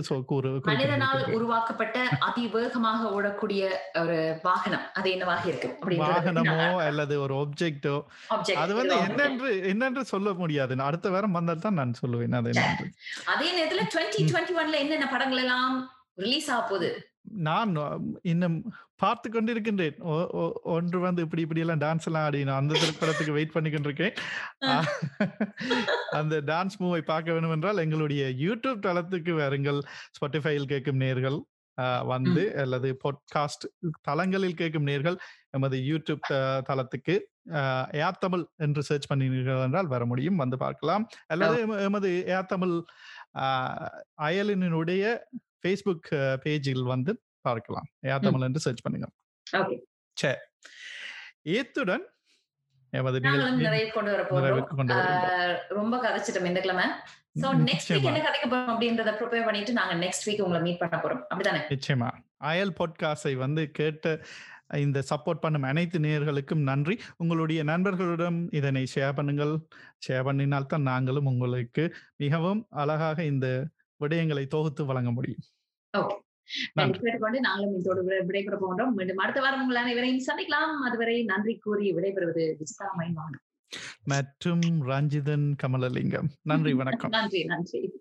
மனிதனால். உருவாக்கப்பட்ட அதிவேகமாக ஓடக்கூடிய ஒரு வாகனம் அது என்னவாக இருக்கு வாகனமோ அல்லது ஒரு ஆப்ஜெக்டோ அது வந்து என்னென்று என்னென்று சொல்ல முடியாது. அடுத்த வாரம் வந்தால் தான் நான் சொல்லுவேன். அது என்னென்று. அதே நேரத்துல டுவெண்ட்டி டுவெண்ட்டி ஒன்ல என்னென்ன படங்கள் எல்லாம் ரிலீஸ் ஆக போகுது? நான் இன்னும் பார்த்து கொண்டிருக்கின்றேன். ஒன்று வந்து இப்படி இப்படி எல்லாம் டான்ஸ் எல்லாம் ஆடி நான் அந்த திரைப்படத்துக்கு வெயிட் பண்ணி கொண்டிருக்கேன் ஆஹ், அந்த டான்ஸ் மூவை பார்க்க வேண்டும் என்றால் எங்களுடைய யூடியூப் தளத்துக்கு வருங்கள். ஸ்பாட்டிஃபையில் கேட்கும் நேர்கள் வந்து அல்லது பாட்காஸ்ட் தளங்களில் கேட்கும் நேர்கள் எமது யூடியூப் தளத்துக்கு ஆஹ், ஏர் தமிழ் என்று சர்ச் பண்ணினீர்கள் என்றால் வர முடியும். வந்து பார்க்கலாம். அல்லது எம- எமது ஏர் தமிழ் ஆஹ், அயலினுடைய ஃபேஸ்புக் பேஜில் வந்து பார்க்கலாம். ம். தமிழ் என்று சர்ச் பண்ணுங்க. சரி இத்துடன் எமது நாங்களும் நிகழ்ச்சியை நிறைய கொண்டு வர போறோம். நிறைவுக்கு கொண்டு வருகிறோம். ஆஹ் ரொம்ப கதைச்சிட்டோம் இந்த கிழமை. சோ ம், நெக்ஸ்ட் வீக் நிச்சயமா. என்ன கதைக்க போறோம் அப்படின்றத ப்ரிப்பேர் பண்ணிட்டு நாங்க நெக்ஸ்ட் வீக் உங்களை மீட் பண்ண போறோம். அப்படிதானே? நிச்சயமா. அயல் பாட்காஸ்டை வந்து கேட்ட இந்த சப்போர்ட் பண்ணும் அனைத்து நேயர்களுக்கும் நன்றி. உங்களுடைய நண்பர்களிடம் இதனை ஷேர் பண்ணுங்கள். ஷேர் பண்ணினால்தான் நாங்களும் உங்களுக்கு மிகவும் அழகாக இந்த விடயங்களை தொகுத்து வழங்க முடியும். ஓகே. கேட்டுக்கொண்டு நாங்களும் இதோடு விடை- விடைபெற போகிறோம் மீண்டும் அடுத்த வாரம் உங்கள் அனைவரையும் சந்திக்கலாம். அதுவரை நன்றி கூறி விடைபெறுவது விஜிதா மைவான் மற்றும் ரஞ்சிதன் கமலலிங்கம். நன்றி வணக்கம். *laughs* நன்றி நன்றி.